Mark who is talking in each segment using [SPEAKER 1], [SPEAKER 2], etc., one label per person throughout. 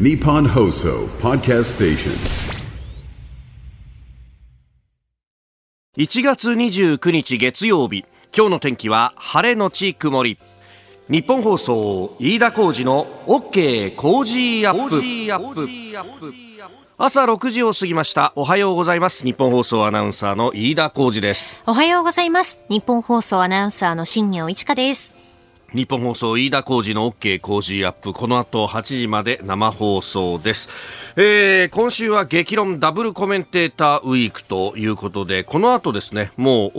[SPEAKER 1] Nippon Hoso Podcast Station.
[SPEAKER 2] 1月29日月曜日。今日の天気は晴れのち曇り。日本放送飯田浩二の OK 工事アップ。朝6時を過ぎました。おはようございます。日本放送アナウンサーの飯田浩二です。
[SPEAKER 3] おはようございます。日本放送アナウンサーの新業一華です
[SPEAKER 2] 日本放送飯田浩二の OK 工事アップこの後8時まで生放送です、えー、今週は激論ダブルコメンテーターウィークということでこの後ですねもう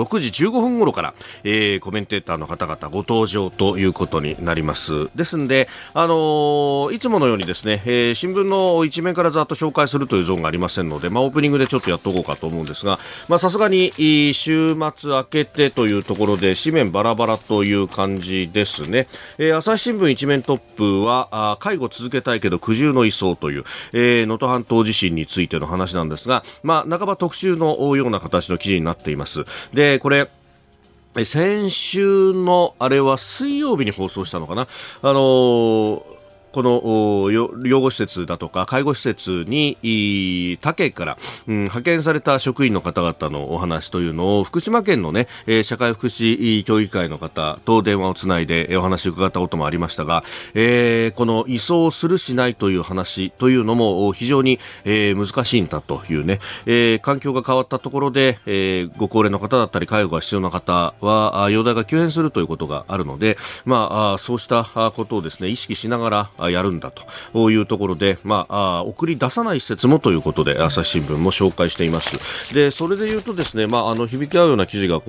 [SPEAKER 2] 6時15分頃から、えー、コメンテーターの方々ご登場ということになります。ですんで、あのー、いつものようにですね、えー、新聞の一面からざっと紹介するというゾーンがありませんので、まあ、オープニングでちょっとやっておこうかと思うんですがさすがに週末明けてというところで紙面バラバラという感じですね、えー、朝日新聞一面トップはあ介護続けたいけど苦渋の移送という能登、半島地震についての話なんですが、まあ、半ば特集のような形の記事になっています。でこれ先週のあれは水曜日に放送したのかな？あのーこの養護施設だとか介護施設に他県から、うん、派遣された職員の方々のお話というのを福島県のね、え、社会福祉協議会の方と電話をつないでお話を伺ったこともありましたが、えー、この移送するしないという話というのも非常に、え、難しいんだというね、えー、環境が変わったところで、えー、ご高齢の方だったり介護が必要な方は容体が急変するということがあるので、まあ、そうしたことをですね意識しながらやるんだというところで、まあ、送り出さない施設もということで朝日新聞も紹介しています。でそれで言うとですね、まあ、あの響き合うような記事が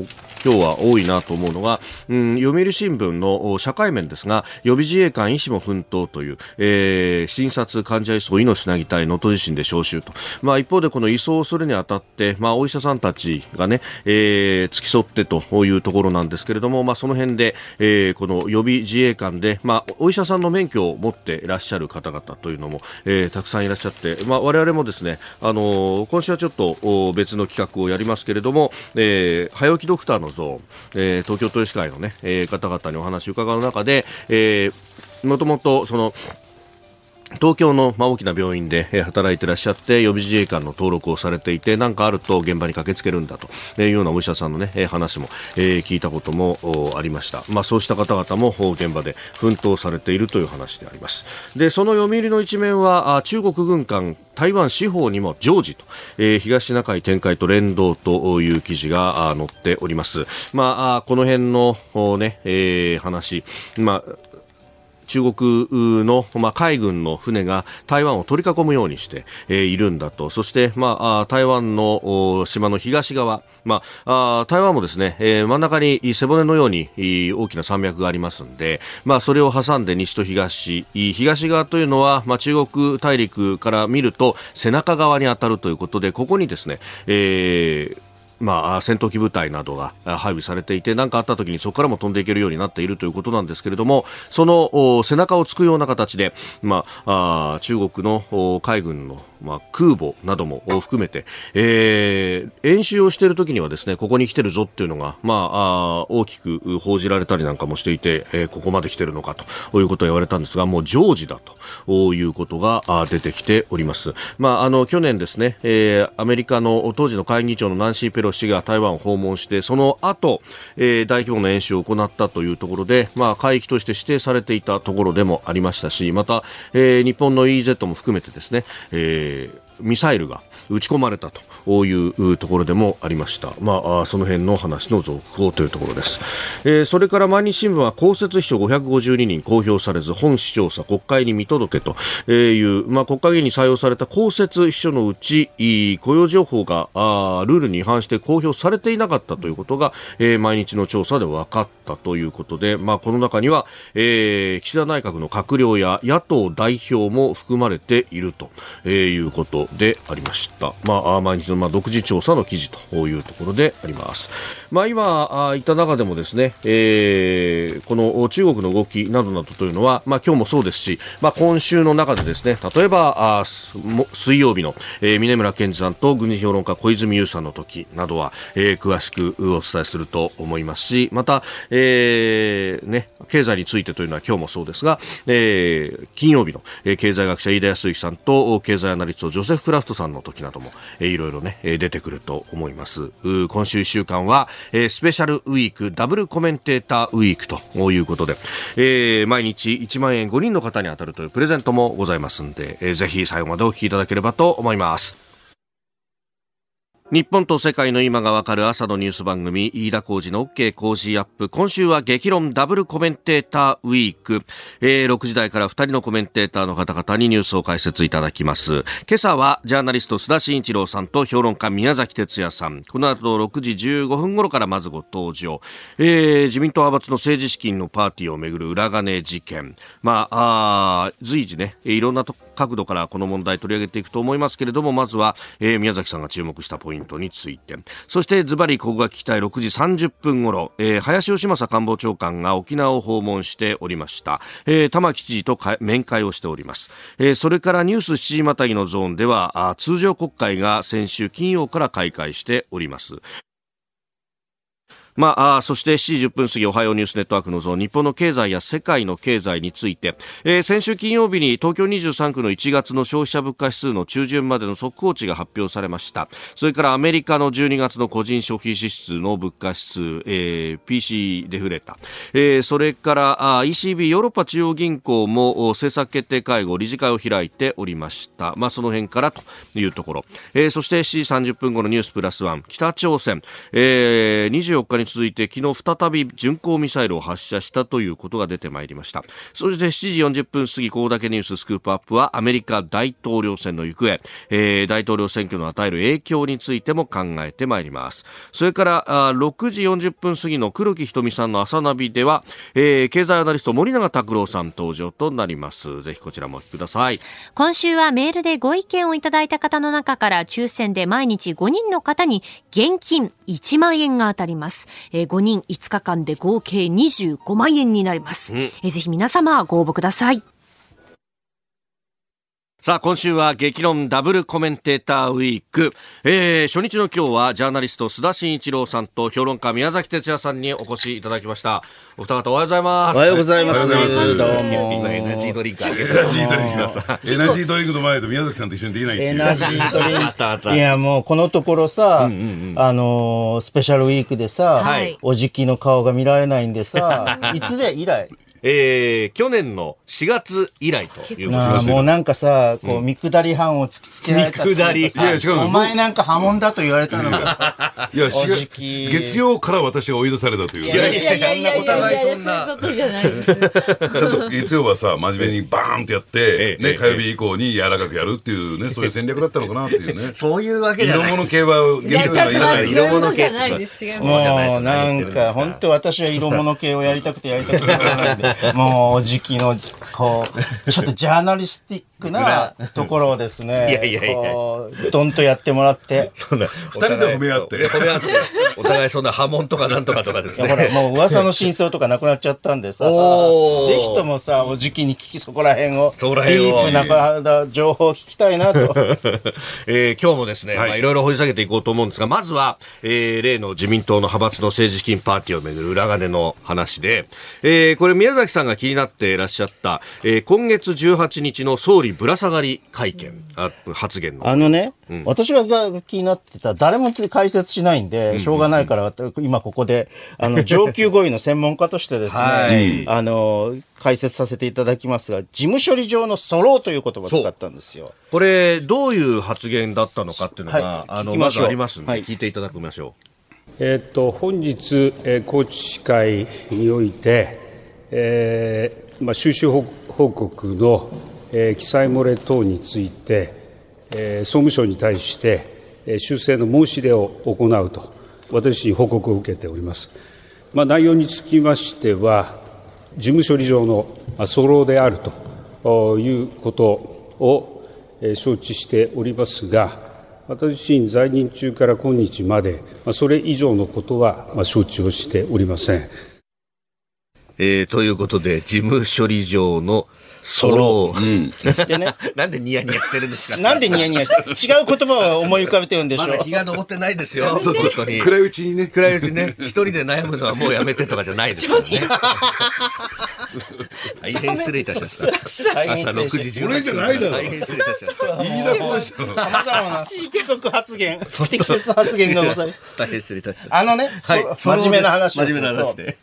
[SPEAKER 2] 今日は多いなと思うのが、うん、読売新聞の社会面ですが予備自衛官医師も奮闘という、えー、診察患者移送命つなぎたい能登地震で招集と、まあ、一方でこの移送するにあたって、まあ、お医者さんたちがね、えー、付き添ってというところなんですけれども、まあ、その辺で、えー、この予備自衛官で、まあ、お医者さんの免許を持っていらっしゃる方々というのも、えー、たくさんいらっしゃって、まあ、我々もですね、あのー、今週はちょっと別の企画をやりますけれども、えー、早起きドクターのゾーン、えー、東京都医師会のね、えー、方々にお話を伺う中で、えー、もともとその東京の、まあ、大きな病院で、働いていらっしゃって予備自衛官の登録をされていて何かあると現場に駆けつけるんだというようなお医者さんの、ね、話も、えー、聞いたこともありました、まあ、そうした方々も現場で奮闘されているという話であります。でその読売の一面は中国軍艦台湾司法にも常時と、えー、東シナ海展開と連動という記事が載っております、まあ、この辺の、ねえー、話、まあ中国の、まあ、海軍の船が台湾を取り囲むようにして、えー、いるんだと。そして、まあ、台湾の島の東側まあ、あ台湾もですね、えー、真ん中に背骨のように大きな山脈がありますんで、まあ、それを挟んで西と東、東側というのは、まあ、中国大陸から見ると背中側に当たるということで、ここにですね、えーまあ、戦闘機部隊などが配備されていて何かあった時にそこからも飛んでいけるようになっているということなんですけれどもその背中を突くような形で、まあ、あ中国の海軍の、まあ、空母なども含めて、えー、演習をしている時にはですねここに来てるぞっていうのが、まあ、あ大きく報じられたりなんかもしていて、えー、ここまで来てるのかということを言われたんですがもう常時だということが出てきております。まあ、あの去年ですね、えー、アメリカの当時の会議長のナンシー・ペロロ氏が台湾を訪問してその後、えー、大規模な演習を行ったというところで、まあ、海域として指定されていたところでもありましたしまた、えー、日本の EZ も含めてですね、えーミサイルが撃ち込まれたというところでもありました。まあ、その辺の話の続報というところです。えー、それから毎日新聞は公設秘書552人公表されず本市調査国会に見届けという、まあ、国会議員に採用された公設秘書のうち雇用情報があルールに違反して公表されていなかったということが、えー、毎日の調査で分かったということで、まあ、この中には、えー、岸田内閣の閣僚や野党代表も含まれているということでありました。まあ、毎日のまあ独自調査の記事というところであります。まあ、今言った中でもですね、えー、この中国の動きなどなどというのは、まあ、今日もそうですし、まあ、今週の中でですね、例えばあ水曜日の、えー、峰村健二さんと軍事評論家小泉悠さんの時などは、えー、詳しくお伝えすると思いますし、また、ええー、ね、経済についてというのは今日もそうですが、えー、金曜日の、え、経済学者飯田康之さんと経済アナリストジョセフ・クラフトさんの時なども、えー、いろいろ、出てくると思います。今週1週間は、えー、スペシャルウィークダブルコメンテーターウィークということで、えー、毎日1万円5人の方に当たるというプレゼントもございますんで、えー、ぜひ最後までお聞きいただければと思います。日本と世界の今がわかる朝のニュース番組、飯田浩二の OK 工事アップ。今週は激論ダブルコメンテーターウィーク。えー、6時台から2人のコメンテーターの方々にニュースを解説いただきます。今朝はジャーナリスト須田慎一郎さんと評論家宮崎哲也さん。この後6時15分頃からまずご登場。えー、自民党派閥の政治資金のパーティーをめぐる裏金事件。まあ、あ随時ね、いろんなと角度からこの問題取り上げていくと思いますけれども、まずは、えー、宮崎さんが注目したポイントについて。そしてズバリここが聞きたい6時30分ごろ、えー、林芳正官房長官が沖縄を訪問しておりました、えー、玉城知事と面会をしております、えー、それからニュース7時またぎのゾーンでは通常国会が先週金曜から開会しております。まあ、あそして7時10分過ぎおはようニュースネットワークのゾーン日本の経済や世界の経済について、えー、先週金曜日に東京23区の1月の消費者物価指数の中旬までの速報値が発表されました。それからアメリカの12月の個人消費支出の物価指数、えー、PC デフレタ、えー、それからあ ECB ヨーロッパ中央銀行も政策決定会合理事会を開いておりました、まあ、その辺からというところ、えー、そして7時30分後のニュースプラスワン。北朝鮮、えー、24日に続いて昨日再び巡航ミサイルを発射したということが出てまいりました。そして7時40分過ぎここだけニューススクープアップはアメリカ大統領選の行方、えー、大統領選挙の与える影響についても考えてまいります。それからあ6時40分過ぎの黒木瞳さんの朝ナビでは、えー、経済アナリスト森永卓郎さん登場となります。ぜひこちらもお聞きください。
[SPEAKER 3] 今週はメールでご意見をいただいた方の中から抽選で毎日5人の方に現金1万円が当たります。えー、5人5日間で合計25万円になります。うん、えー、ぜひ皆様ご応募ください。
[SPEAKER 2] さあ、今週は激論ダブルコメンテーターウィーク。えー、初日の今日はジャーナリスト須田慎一郎さんと評論家宮崎哲也さんにお越しいただきました。お二方おはようございます。
[SPEAKER 4] おはようございます。
[SPEAKER 2] どうも。今エナジードリンクエナジードリンク
[SPEAKER 5] エナジードリンクの前で宮崎さんと一緒にできない。エナジード
[SPEAKER 4] リンク。いや、もうこのところさ、うんうんうん、あのー、スペシャルウィークでさ、はい、おじきの顔が見られないんでさ、いつで以来？
[SPEAKER 2] えー、去年の4月以来という
[SPEAKER 4] ことでもうなんかさ、こう、見下り班を突きつけられた見下りいや、違うお前なんか波紋だと言われたのが。
[SPEAKER 5] いや、月曜から私が追い出されたという、
[SPEAKER 3] ね。いやいやいやいやお互いそんな。ないです。
[SPEAKER 5] ちょっと月曜はさ、真面目にバーンってやって、ね、火曜日以降に柔らかくやるっていうね、そういう戦略だったのかなっていうね。
[SPEAKER 2] そういうわけじゃない。
[SPEAKER 5] 色物系は月曜がいらない。
[SPEAKER 3] 色物系。
[SPEAKER 4] もう、なんか、本当私は色物系をやりたくてやりたくて。もうおじきのこうちょっとジャーナリスティッククなところをですね、いやいやいやどんとやってもらって。
[SPEAKER 5] そんな、二人で褒め合って。褒め合って。
[SPEAKER 2] お互いそんな波紋とかなんとかとかですね。ほ
[SPEAKER 4] ら、もう噂の真相とかなくなっちゃったんでさ、ぜひともさ、お時期に聞きそこら辺を、そこら辺を。ディープな情報を聞きたいなと。
[SPEAKER 2] えー、今日もですね、はい、まあいろいろ掘り下げていこうと思うんですが、まずは、えー、例の自民党の派閥の政治資金パーティーをめぐる裏金の話で、えー、これ宮崎さんが気になっていらっしゃった、えー、今月18日の総理ぶら下がり会見、あ発言の。
[SPEAKER 4] あのね、うん、私が気になってた、誰も解説しないんで、しょうがないから、今ここで、あの、上級語彙の専門家としてですね、はい、あの、解説させていただきますが、事務処理上のソロという言葉を使ったんですよ。
[SPEAKER 2] これ、どういう発言だったのかっていうのが、はい、あの、まずありますので、はい、聞いていただきましょう。
[SPEAKER 6] えっと、本日、えー、高知会において、えーまあ、収支報告の、えー、記載漏れ等について、えー、総務省に対して、えー、修正の申し出を行うと、私に報告を受けております。まあ、内容につきましては、事務処理上の粗漏であるということを承知しておりますが、私自身在任中から今日まで、それ以上のことは承知をしておりません。
[SPEAKER 2] えー、ということで、事務処理上のソロ
[SPEAKER 4] でね、
[SPEAKER 2] なんでニヤニヤしてるんですか？
[SPEAKER 4] なんでニヤニヤして、違う言葉を思い浮かべてるんでしょ
[SPEAKER 2] まだ日が昇ってないですよ。
[SPEAKER 5] そう
[SPEAKER 2] 本当に。
[SPEAKER 5] 暗いうちにね。
[SPEAKER 2] 暗いうちね、一人で悩むのはもうやめてとかじゃないです からね。大変失礼いたしました。朝6
[SPEAKER 4] 失礼し
[SPEAKER 2] 時18分。
[SPEAKER 5] 俺じゃないだろ
[SPEAKER 2] 大変失礼いたしました。
[SPEAKER 5] 言いだこしたの。
[SPEAKER 4] 様々な不足発言、不適切発言がございます。
[SPEAKER 2] 大変失礼いたしました。
[SPEAKER 4] あのね、
[SPEAKER 2] はい
[SPEAKER 4] そ真面目な話
[SPEAKER 2] 真面目な話で。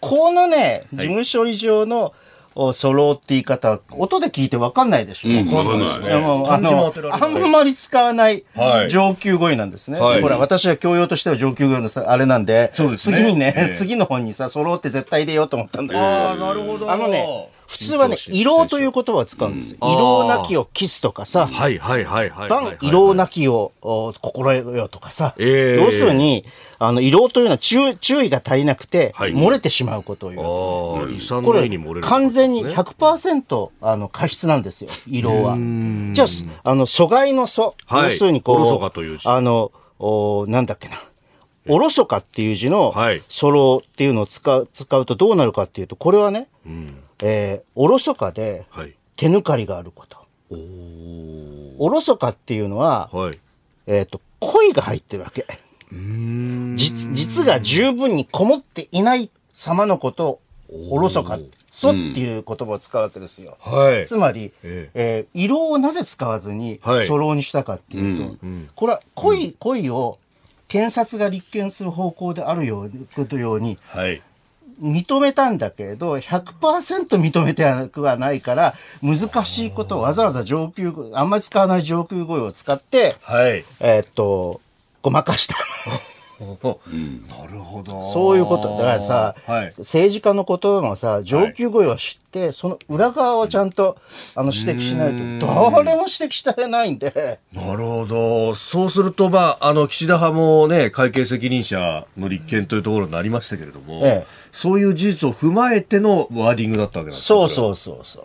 [SPEAKER 4] このね、事務処理上の、おソロって言い方は、音で聞いて分かんないでしょ。
[SPEAKER 5] うん、わかんない。
[SPEAKER 4] いやもうあのあんまり使わない
[SPEAKER 2] はい
[SPEAKER 4] 上級語彙なんですね。
[SPEAKER 2] はい
[SPEAKER 4] ほら、私は教養としては上級語彙のさあれなんで、
[SPEAKER 2] そうですね
[SPEAKER 4] 次にね、
[SPEAKER 2] え え
[SPEAKER 4] 次の本にさ、ソロって絶対入れようと思ったんだけど、
[SPEAKER 2] ああ、なるほど。
[SPEAKER 4] あのね、普通はね、
[SPEAKER 2] 緊張し
[SPEAKER 4] 異老という言葉を使うんですよ。異老なきをキスとかさ、
[SPEAKER 2] はいはいはい
[SPEAKER 4] なきをお心得よとかさ、
[SPEAKER 2] ええ
[SPEAKER 4] 要するに、あの、異老というのは注注意が足りなくて、
[SPEAKER 2] はい。
[SPEAKER 4] 漏れてしまうことを言う。
[SPEAKER 2] ああ、
[SPEAKER 4] これ。完全に100%あの過失なんですよ、異老は。じゃあ、すあの、阻害の阻、
[SPEAKER 2] はい。
[SPEAKER 4] 要するにこう、
[SPEAKER 2] おろそかという字。
[SPEAKER 4] あの、おなんだっけな。おろそかっていう字の、
[SPEAKER 2] はい。
[SPEAKER 4] ソロっていうのを使う、使うとどうなるかっていうと、これはね、えーおろそかで
[SPEAKER 2] はい。
[SPEAKER 4] 手抜かりがあること。おろそかっていうのは、
[SPEAKER 2] はい。
[SPEAKER 4] えっ、と、恋が入ってるわけ。実実が十分にこもっていない様のことを、おろそか、そっていう言葉を使うわけですよ。
[SPEAKER 2] はい。
[SPEAKER 4] つまり、
[SPEAKER 2] え
[SPEAKER 4] えー色をなぜ使わずに、
[SPEAKER 2] はい
[SPEAKER 4] ソロにしたかっていうと、これは恋、恋を検察が立件する方向であるように、ことように、
[SPEAKER 2] はい。
[SPEAKER 4] 認めたんだけれど、100%認めてはないから、難しいことをわざわざ上級語、あんまり使わない上級語彙を使って、
[SPEAKER 2] はい。
[SPEAKER 4] えーっと、ごまかした。
[SPEAKER 2] なるほど。
[SPEAKER 4] そういうこと。だからさ、
[SPEAKER 2] はい。
[SPEAKER 4] 政治家の言葉もさ、上級語彙を知って、その裏側をちゃんとあの指摘しないと、誰も指摘してないんで、
[SPEAKER 2] なるほど。そうすると、まあ、あの、岸田派もね、会計責任者の立憲というところになりましたけれども、
[SPEAKER 4] ええ
[SPEAKER 2] そういう事実を踏まえてのワーディングだったわけなんです
[SPEAKER 4] そうそうそうそう。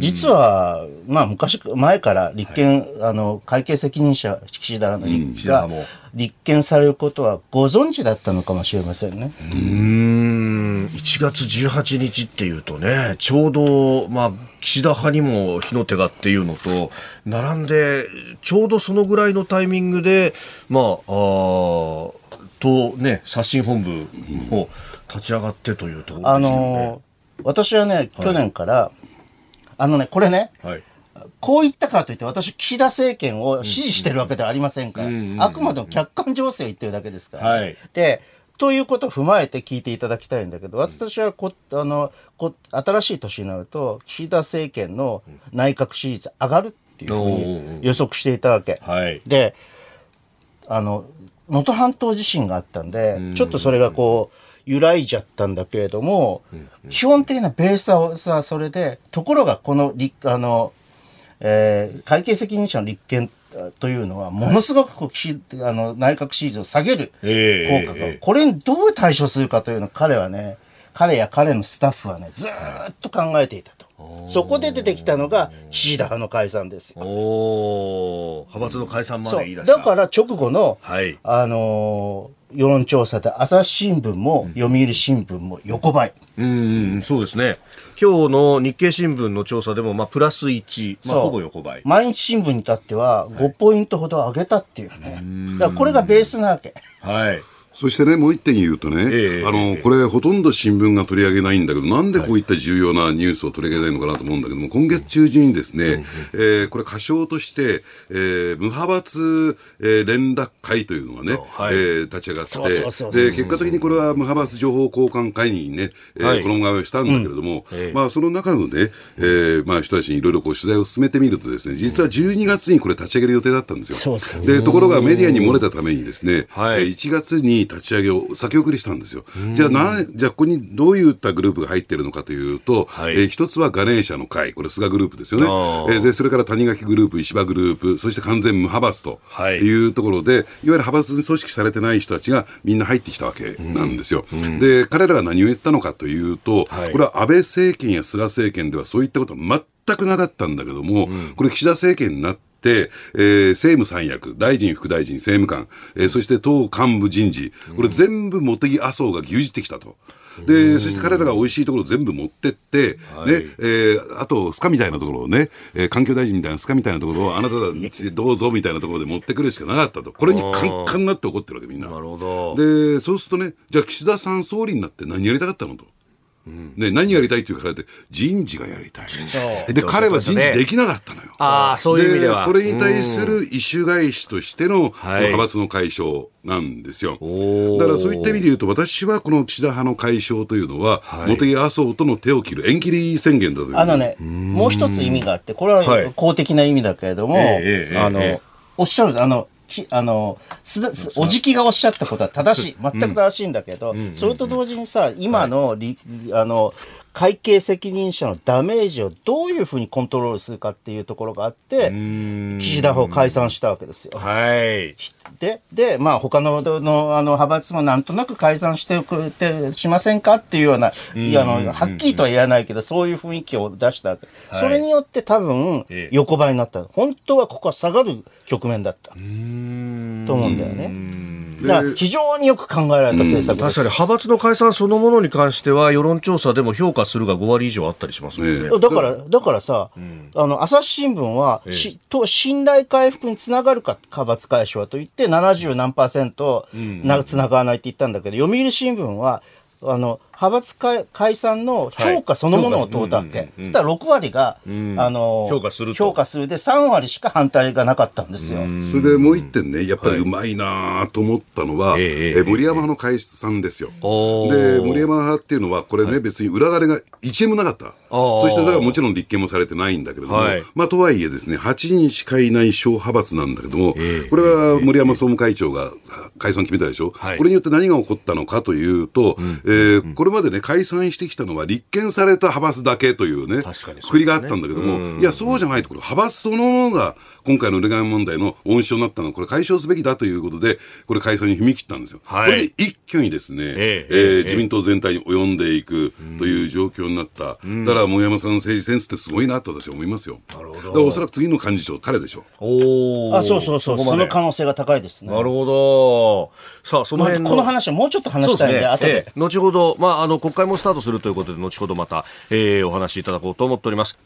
[SPEAKER 4] 実は、まあ昔、前から立憲、あの、会計責任者、岸田の立
[SPEAKER 2] 岸田
[SPEAKER 4] が
[SPEAKER 2] 派も
[SPEAKER 4] 立憲されることはご存知だったのかもしれませんね。
[SPEAKER 2] うーん、1月18日っていうとね、ちょうど、まあ、岸田派にも火の手がっていうのと、並んで、ちょうどそのぐらいのタイミングで、まあ、あーとね、刷新本部も立ち上がってというところね。
[SPEAKER 4] の、私はね、去年から、あのね、これね、
[SPEAKER 2] はい。
[SPEAKER 4] こう言ったからといって、私、岸田政権を支持してるわけではありませんから、あくまでも客観情勢を言ってるだけですから。
[SPEAKER 2] はい
[SPEAKER 4] で、ということを踏まえて聞いていただきたいんだけど、私はこあのこ新しい年になると、岸田政権の内閣支持率上がるっていうふうに予測していたわけ。
[SPEAKER 2] はい。
[SPEAKER 4] で、あの、能登半島地震があったんで、ちょっとそれがこう、揺らいじゃったんだけれども、基本的なベースはさ、それで、ところがこの、立あの、えー会計責任者の立憲あというのは、ものすごくこう岸あの内閣支持を下げる
[SPEAKER 2] ええ
[SPEAKER 4] 効果が、
[SPEAKER 2] ええ
[SPEAKER 4] これにどう対処するかというのを彼はね、彼や彼のスタッフはね、ずーっと考えていたと。そこで出てきたのが岸田派の解散ですよ。
[SPEAKER 2] おー派閥の解散まで言い出した。
[SPEAKER 4] だから直後の、
[SPEAKER 2] はい。
[SPEAKER 4] あのー世論調査で朝日新聞も読売新聞も横ばい。
[SPEAKER 2] うんうん、そうですね。今日の日経新聞の調査でも、まあ、プラス1、まあ、ほぼ横ばい。
[SPEAKER 4] 毎日新聞に至っては5ポイントほど上げたっていうね。だからこれがベースなわけ。
[SPEAKER 2] はい。
[SPEAKER 5] そしてね、もう一点言うとね、
[SPEAKER 2] ええ。
[SPEAKER 5] あの、これほとんど新聞が取り上げないんだけど、なんでこういった重要なニュースを取り上げないのかなと思うんだけども、今月中旬にですね、えーこれ仮称として、えー無派閥、えー連絡会というのがね、
[SPEAKER 2] はい。
[SPEAKER 5] えー立ち上がってで、結果的にこれは無派閥情報交換会にね、えー
[SPEAKER 2] はい
[SPEAKER 5] 衣替えをしたんだけれども、
[SPEAKER 2] ええ。
[SPEAKER 5] まあその中のね、えーまあ人たちにいろいろこう取材を進めてみるとですね、実は12月にこれ立ち上げる予定だったんですよ。で、ところがメディアに漏れたためにですね、
[SPEAKER 2] はい。
[SPEAKER 5] えー1月に立ち上げを先送りしたんですよ。じゃあな、じゃあここにどういったグループが入ってるのかというと、
[SPEAKER 2] はい。
[SPEAKER 5] えー一つはガネーシャの会、これ菅グループですよね。えーで、それから谷垣グループ、石破グループ、そして完全無派閥と
[SPEAKER 2] はい。
[SPEAKER 5] いうところで、い、わゆる派閥に組織されてない人たちがみんな入ってきたわけなんですよ。で、彼らが何を言ったのかというと、
[SPEAKER 2] はい。
[SPEAKER 5] これは安倍政権や菅政権ではそういったことは全くなかったんだけども、これ岸田政権になって、えー政務三役、大臣、副大臣、政務官、えーそして党幹部人事、これ全部茂木麻生が牛耳ってきたと。で、そして彼らが美味しいところを全部持ってって、
[SPEAKER 2] はい
[SPEAKER 5] ね、えーあと、スカみたいなところをね、えー環境大臣みたいなスカみたいなところをあなたたちでどうぞみたいなところで持ってくるしかなかったと。これにカンカンになって怒ってるわけ、みんな。
[SPEAKER 2] なるほど。
[SPEAKER 5] で、そうするとね、じゃあ岸田さん総理になって何やりたかったのと。ね、何やりたいっていうからで人事がやりたい。で、彼は人事できなかったのよ。
[SPEAKER 2] ああ、そういう意味では。
[SPEAKER 5] これに対する意種返しとしての、派閥の解消なんですよ。だからそういった意味で言うと、私はこの岸田派の解消というのは、
[SPEAKER 2] はい
[SPEAKER 5] 茂木麻生との手を切る縁切り宣言だという。
[SPEAKER 4] あのね、もう一つ意味があって、これ
[SPEAKER 2] はい
[SPEAKER 4] は公的な意味だけれども、
[SPEAKER 2] ええええ
[SPEAKER 4] あの、
[SPEAKER 2] ええ
[SPEAKER 4] おっしゃる、あの、きあの、すだすおじきがおっしゃったことは正しい。全く正しいんだけど、それと同時にさ、今のり、あの、会計責任者のダメージをどういうふうにコントロールするかっていうところがあって、岸田派を解散したわけですよ。
[SPEAKER 2] はい。
[SPEAKER 4] で、で、まあ、他の、の、あの、派閥もなんとなく解散してくれて、しませんかっていうような、いや、あの、はっきりとは言わないけど、そういう雰囲気を出したわけ。
[SPEAKER 2] はい
[SPEAKER 4] それによって多分
[SPEAKER 2] ええ、
[SPEAKER 4] 横ばいになった。本当はここは下がる局面だった。と思うんだよね。非常によく考えられた政策です。
[SPEAKER 2] 確かに派閥の解散そのものに関しては世論調査でも評価するが5割以上あったりしますもんね。
[SPEAKER 5] ね
[SPEAKER 4] だから、だからさ、あの、朝日新聞は、しと、信頼回復につながるか、派閥解消はと言って、70何パーセントな、つながらないって言ったんだけど、読売新聞は、あの、派閥解解散の評価そのものを問うたわけ。そしたら6割が、あの、
[SPEAKER 2] 評価すると。
[SPEAKER 4] 評価するで、3割しか反対がなかったんですよ。
[SPEAKER 5] それでもう一点ね、やっぱりうまいなと思ったのは、
[SPEAKER 2] ええええ
[SPEAKER 5] え森山派の解散ですよ。
[SPEAKER 2] おー。
[SPEAKER 5] で、森山派っていうのは、これね、別に裏金が1円もなかった。
[SPEAKER 2] ー。
[SPEAKER 5] そして、だからもちろん立憲もされてないんだけれども、
[SPEAKER 2] はい。
[SPEAKER 5] まあ、とはいえですね、8人しかいない小派閥なんだけども、これは森山総務会長が解散決めたでしょ、
[SPEAKER 2] はい。
[SPEAKER 5] これによって何が起こったのかというと、えーこれまでね、解散してきたのは立憲された派閥だけというね、
[SPEAKER 2] 確かにそうですね
[SPEAKER 5] があったんだけども、いや、そうじゃないと、これ派閥そのものが、今回のレガン問題の温床になったのは、これ解消すべきだということで、これ解散に踏み切ったんですよ。
[SPEAKER 2] はい
[SPEAKER 5] これで一挙にですね、
[SPEAKER 2] ええ
[SPEAKER 5] え
[SPEAKER 2] ええ
[SPEAKER 5] ー自民党全体に及んでいくという状況になった。だから、森山さんの政治センスってすごいなと私は思いますよ。なるほど。だからおそらく次の幹事長、彼でしょう。
[SPEAKER 2] おー
[SPEAKER 4] あ、そうそうそう、そ
[SPEAKER 2] こまで
[SPEAKER 4] の可能性が高いですね。
[SPEAKER 2] なるほど。さあ、その
[SPEAKER 4] まあ
[SPEAKER 2] 辺の。
[SPEAKER 4] この話はもうちょっと話したいんで、後で。
[SPEAKER 2] ええ後ほど、まあ、あの、国会もスタートするということで、後ほどまた、えーお話しいただこうと思っております。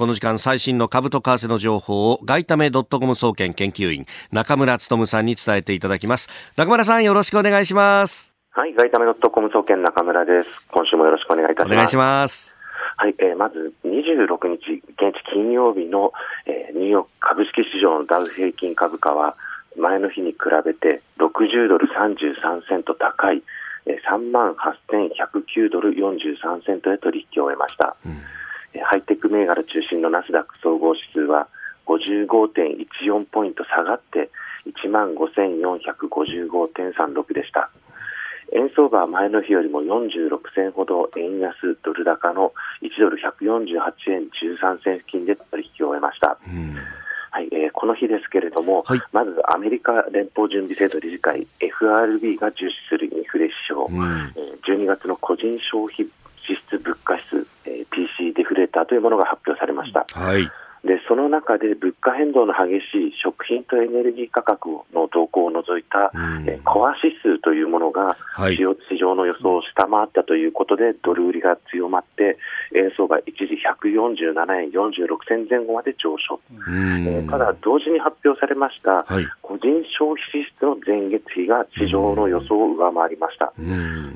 [SPEAKER 2] この時間最新の株と為替の情報を外為ドットコム総研研究員中村努さんに伝えていただきます。中村さんよろしくお願いします。
[SPEAKER 7] はい、外為ドットコム総研中村です。今週もよろしくお願いいたします。
[SPEAKER 2] お願いします。
[SPEAKER 7] はい、えーまず26日、現地金曜日の、えーニューヨーク株式市場のダウ平均株価は、前の日に比べて60ドル33セント高い、えー、3万8109ドル43セントで取引を終えました。えーハイテク銘柄中心のナスダック総合指数は55.14ポイント下がって1万5455.36でした。円相場は前の日よりも46銭ほど円安ドル高の1ドル148円13銭付近で取引を終えました。はいえーこの日ですけれども、
[SPEAKER 2] はい
[SPEAKER 7] まずアメリカ連邦準備制度理事会 FRB が重視するインフレ指標、
[SPEAKER 2] ん
[SPEAKER 7] えー12月の個人消費支出物価指数、えー PC デフレーターというものが発表されました。
[SPEAKER 2] はい。
[SPEAKER 7] でその中で物価変動の激しい食品とエネルギー価格の動向を除いた、えーコア指数というものが
[SPEAKER 2] はい。
[SPEAKER 7] 市場の予想を下回ったということでドル売りが強まって円相場一時147円46銭前後まで上昇、えーただ同時に発表されました、
[SPEAKER 2] はい。
[SPEAKER 7] 個人消費支出の前月比が市場の予想を上回りました、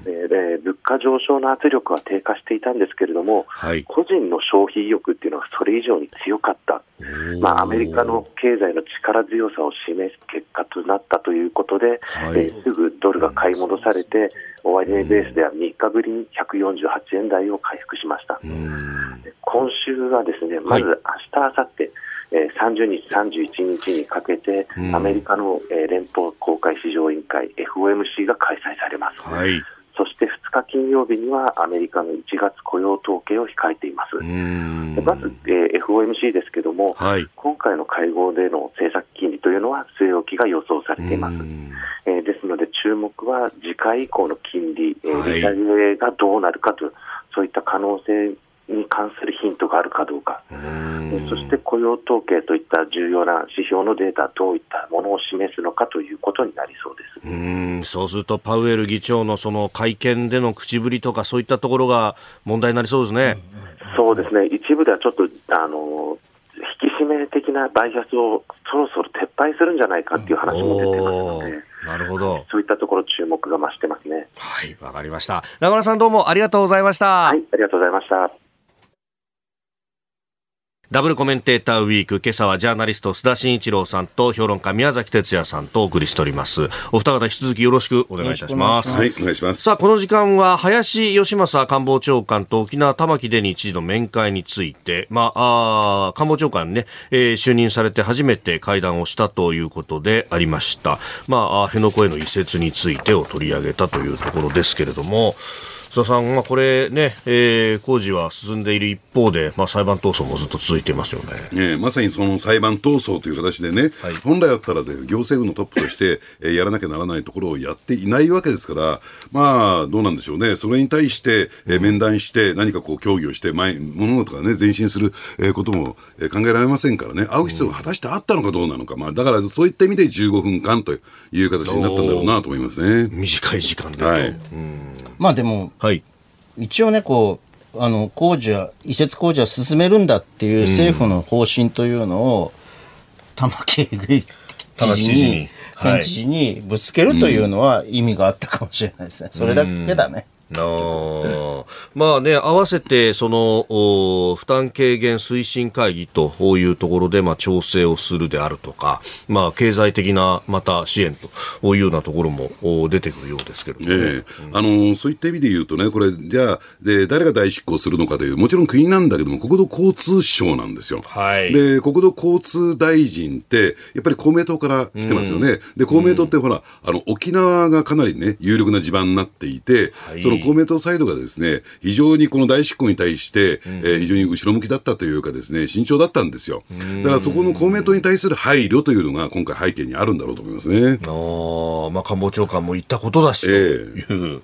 [SPEAKER 7] でで物価上昇の圧力は低下していたんですけれども、
[SPEAKER 2] はい。
[SPEAKER 7] 個人の消費意欲っていうのはそれ以上に強かった、まあ、アメリカの経済の力強さを示す結果となったということで、
[SPEAKER 2] はい。
[SPEAKER 7] えーすぐドルが買い戻されて、終値ベースでは3日ぶりに148円台を回復しました。で今週はですね、まず明日、明後日、えー30日、31日にかけて、アメリカの、えー連邦公開市場委員会 FOMC が開催されます。
[SPEAKER 2] はい。
[SPEAKER 7] そして2日金曜日にはアメリカの1月雇用統計を控えています。でまず、えー FOMC ですけども、
[SPEAKER 2] はい。
[SPEAKER 7] 今回の会合での政策金利というのは据え置きが予想されています。えーですので注目は次回以降の金利、えー
[SPEAKER 2] はい
[SPEAKER 7] 利下げがどうなるかと、そういった可能性に関するヒントがあるかどうか、でそして雇用統計といった重要な指標のデータ、どういったものを示すのかということになりそうです
[SPEAKER 2] うんそうすると、パウエル議長のその会見での口ぶりとか、そういったところが問題になりそうですね。
[SPEAKER 7] そうですね、一部ではちょっとあの引き締め的なバイアスをそろそろ撤廃するんじゃないかっていう話も出てますので、
[SPEAKER 2] なるほど。
[SPEAKER 7] そういったところ、注目が増してますね。
[SPEAKER 2] はい、わかりました。中村さんどうもありがとうございました。
[SPEAKER 7] はい、ありがとうございました。
[SPEAKER 2] ダブルコメンテーターウィーク、今朝はジャーナリスト須田慎一郎さんと評論家宮崎哲也さんとお送りしております。お二方引き続きよろしくお願いいたします。
[SPEAKER 5] はい、お願いします。
[SPEAKER 2] さあ、この時間は、林義正官房長官と沖縄玉城で日時の面会について、まあ、あー官房長官ね、えー就任されて初めて会談をしたということでありました。まあ、辺野古への移設についてを取り上げたというところですけれども、須田さん、まあ、これね、えー工事は進んでいる一方で、まあ、裁判闘争もずっと続いていますよね。
[SPEAKER 5] ええまさにその裁判闘争という形でね、本来だったらね、行政府のトップとして、えーやらなきゃならないところをやっていないわけですから、まあ、どうなんでしょうね、それに対して、えー面談して、何かこう協議をして前、物事がね、前進する、えーことも、えー考えられませんからね、会う必要が果たしてあったのかどうなのか、まあ、だからそういった意味で15分間という形になったんだろうなと思いますね。
[SPEAKER 2] 短い時間でと。
[SPEAKER 5] はい。
[SPEAKER 4] まあでも、
[SPEAKER 2] はい。
[SPEAKER 4] 一応ね、こう、あの、工事は、移設工事は進めるんだっていう政府の方針というのを、玉城知事に県知事にぶつけるというのは意味があったかもしれないですね。それだけだね。
[SPEAKER 2] あ。ーまあね、合わせて、その、お負担軽減推進会議というところで、まあ、調整をするであるとか、まあ、経済的な、また支援というようなところもお出てくるようですけれども。ね、
[SPEAKER 5] ええ。あのそういった意味で言うとね、これ、じゃあ、で誰が代執行するのかという、もちろん国なんだけども、国土交通省なんですよ。
[SPEAKER 2] はい。
[SPEAKER 5] で、国土交通大臣って、やっぱり公明党から来てますよね。で、公明党ってほら、あの、沖縄がかなりね、有力な地盤になっていて、
[SPEAKER 2] い。
[SPEAKER 5] その公明党サイドがですね、非常にこの代執行に対して、えー非常に後ろ向きだったというかですね、慎重だったんですよ。だからそこの公明党に対する配慮というのが、今回背景にあるんだろうと思いますね。
[SPEAKER 2] あーまあ、官房長官も言ったことだし、と
[SPEAKER 5] え
[SPEAKER 2] いう。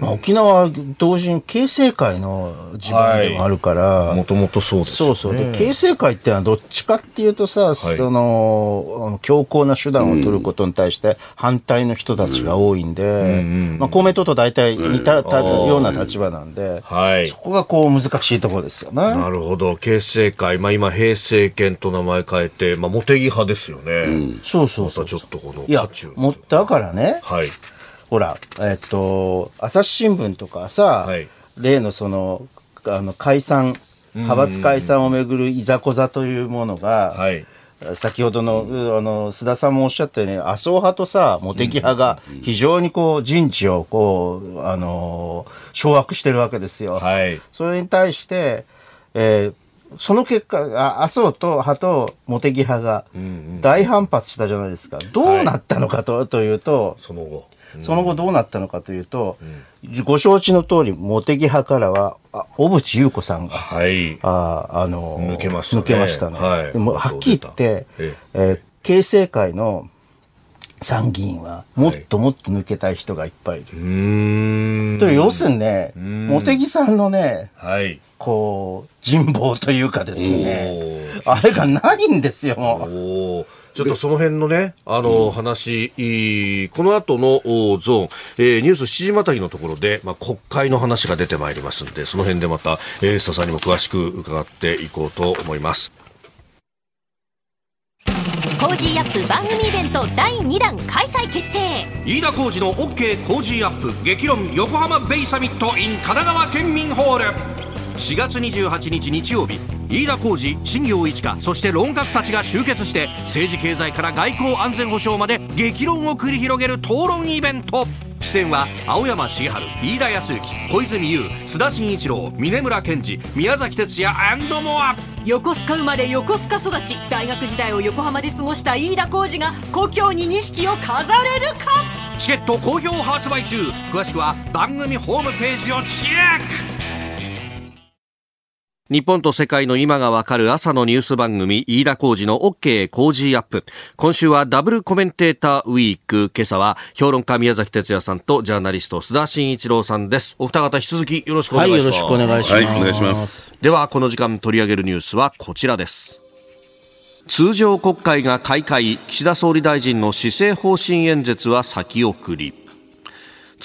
[SPEAKER 4] まあ、沖縄は同時に形成会の地盤でもあるから、
[SPEAKER 2] もともとそうですよ
[SPEAKER 4] そうそう。で、形成会ってのはどっちかっていうとさ、その、あの強硬な手段を取ることに対して反対の人たちが多いんで、まあ公明党と大体似た、たような立場なんで、
[SPEAKER 2] はい
[SPEAKER 4] そこがこう難しいところですよね。
[SPEAKER 2] なるほど。形成会、まあ今、平成権と名前変えて、まあ、茂木派ですよね。
[SPEAKER 4] そうそうそう
[SPEAKER 2] またちょっとこの
[SPEAKER 4] いやもだからね、
[SPEAKER 2] はい。
[SPEAKER 4] ほら、えっと、朝日新聞とかさ、
[SPEAKER 2] はい
[SPEAKER 4] 例のその、あの、解散、派閥解散をめぐるいざこざというものが、
[SPEAKER 2] はい。
[SPEAKER 4] 先ほどの、あの、須田さんもおっしゃったように、麻生派とさ、茂木派が非常にこう、人事をこう、あの、掌握してるわけですよ。
[SPEAKER 2] はい。
[SPEAKER 4] それに対して、えーその結果、あ麻生と派と茂木派が大反発したじゃないですか。どうなったのかと,、というと、
[SPEAKER 2] その後。
[SPEAKER 4] その後どうなったのかというと、ご承知の通り、茂木派からは、あ小渕優子さんが、
[SPEAKER 2] はい。
[SPEAKER 4] ああの
[SPEAKER 2] 抜けましたね
[SPEAKER 4] 抜けましたね。
[SPEAKER 2] はい
[SPEAKER 4] でもはっきり言って、
[SPEAKER 2] え
[SPEAKER 4] えー形成会の参議院は、もっともっと抜けたい人がいっぱいいる。
[SPEAKER 2] うーん。
[SPEAKER 4] という要するにね、茂木さんのね、
[SPEAKER 2] はい。
[SPEAKER 4] こう、人望というかですね、
[SPEAKER 2] お
[SPEAKER 4] あれがないんですよ、もう。
[SPEAKER 2] ちょっとその辺のね、あの、話、いいこの後のおゾーン、えーニュース7時またぎのところで、まあ、国会の話が出てまいりますんで、その辺でまた、えー、佐々にも詳しく伺っていこうと思います。
[SPEAKER 3] Cozy up 番組イベント第2弾開催決定。
[SPEAKER 2] 飯田浩二の OK 工事アップ激論横浜ベイサミット in 神奈川県民ホール4月28日日曜日飯田浩司新行市佳そして論客たちが集結して政治経済から外交安全保障まで激論を繰り広げる討論イベント。出演は青山繁晴飯田泰之小泉悠須田慎一郎峯村健司宮崎哲弥 more
[SPEAKER 8] 横須賀生まれ横須賀育ち大学時代を横浜で過ごした飯田浩二が故郷に錦を飾れるか？
[SPEAKER 2] チケット好評発売中。詳しくは番組ホームページをチェック日本と世界の今がわかる朝のニュース番組、飯田浩二の OK 工事アップ。今週はダブルコメンテーターウィーク。今朝は評論家宮崎哲也さんとジャーナリスト須田慎一郎さんです。お二方引き続きよろしくお願いします。
[SPEAKER 4] はい、よろしくお願いします。
[SPEAKER 5] はいお願いします。
[SPEAKER 2] では、この時間取り上げるニュースはこちらです。通常国会が開会、岸田総理大臣の施政方針演説は先送り。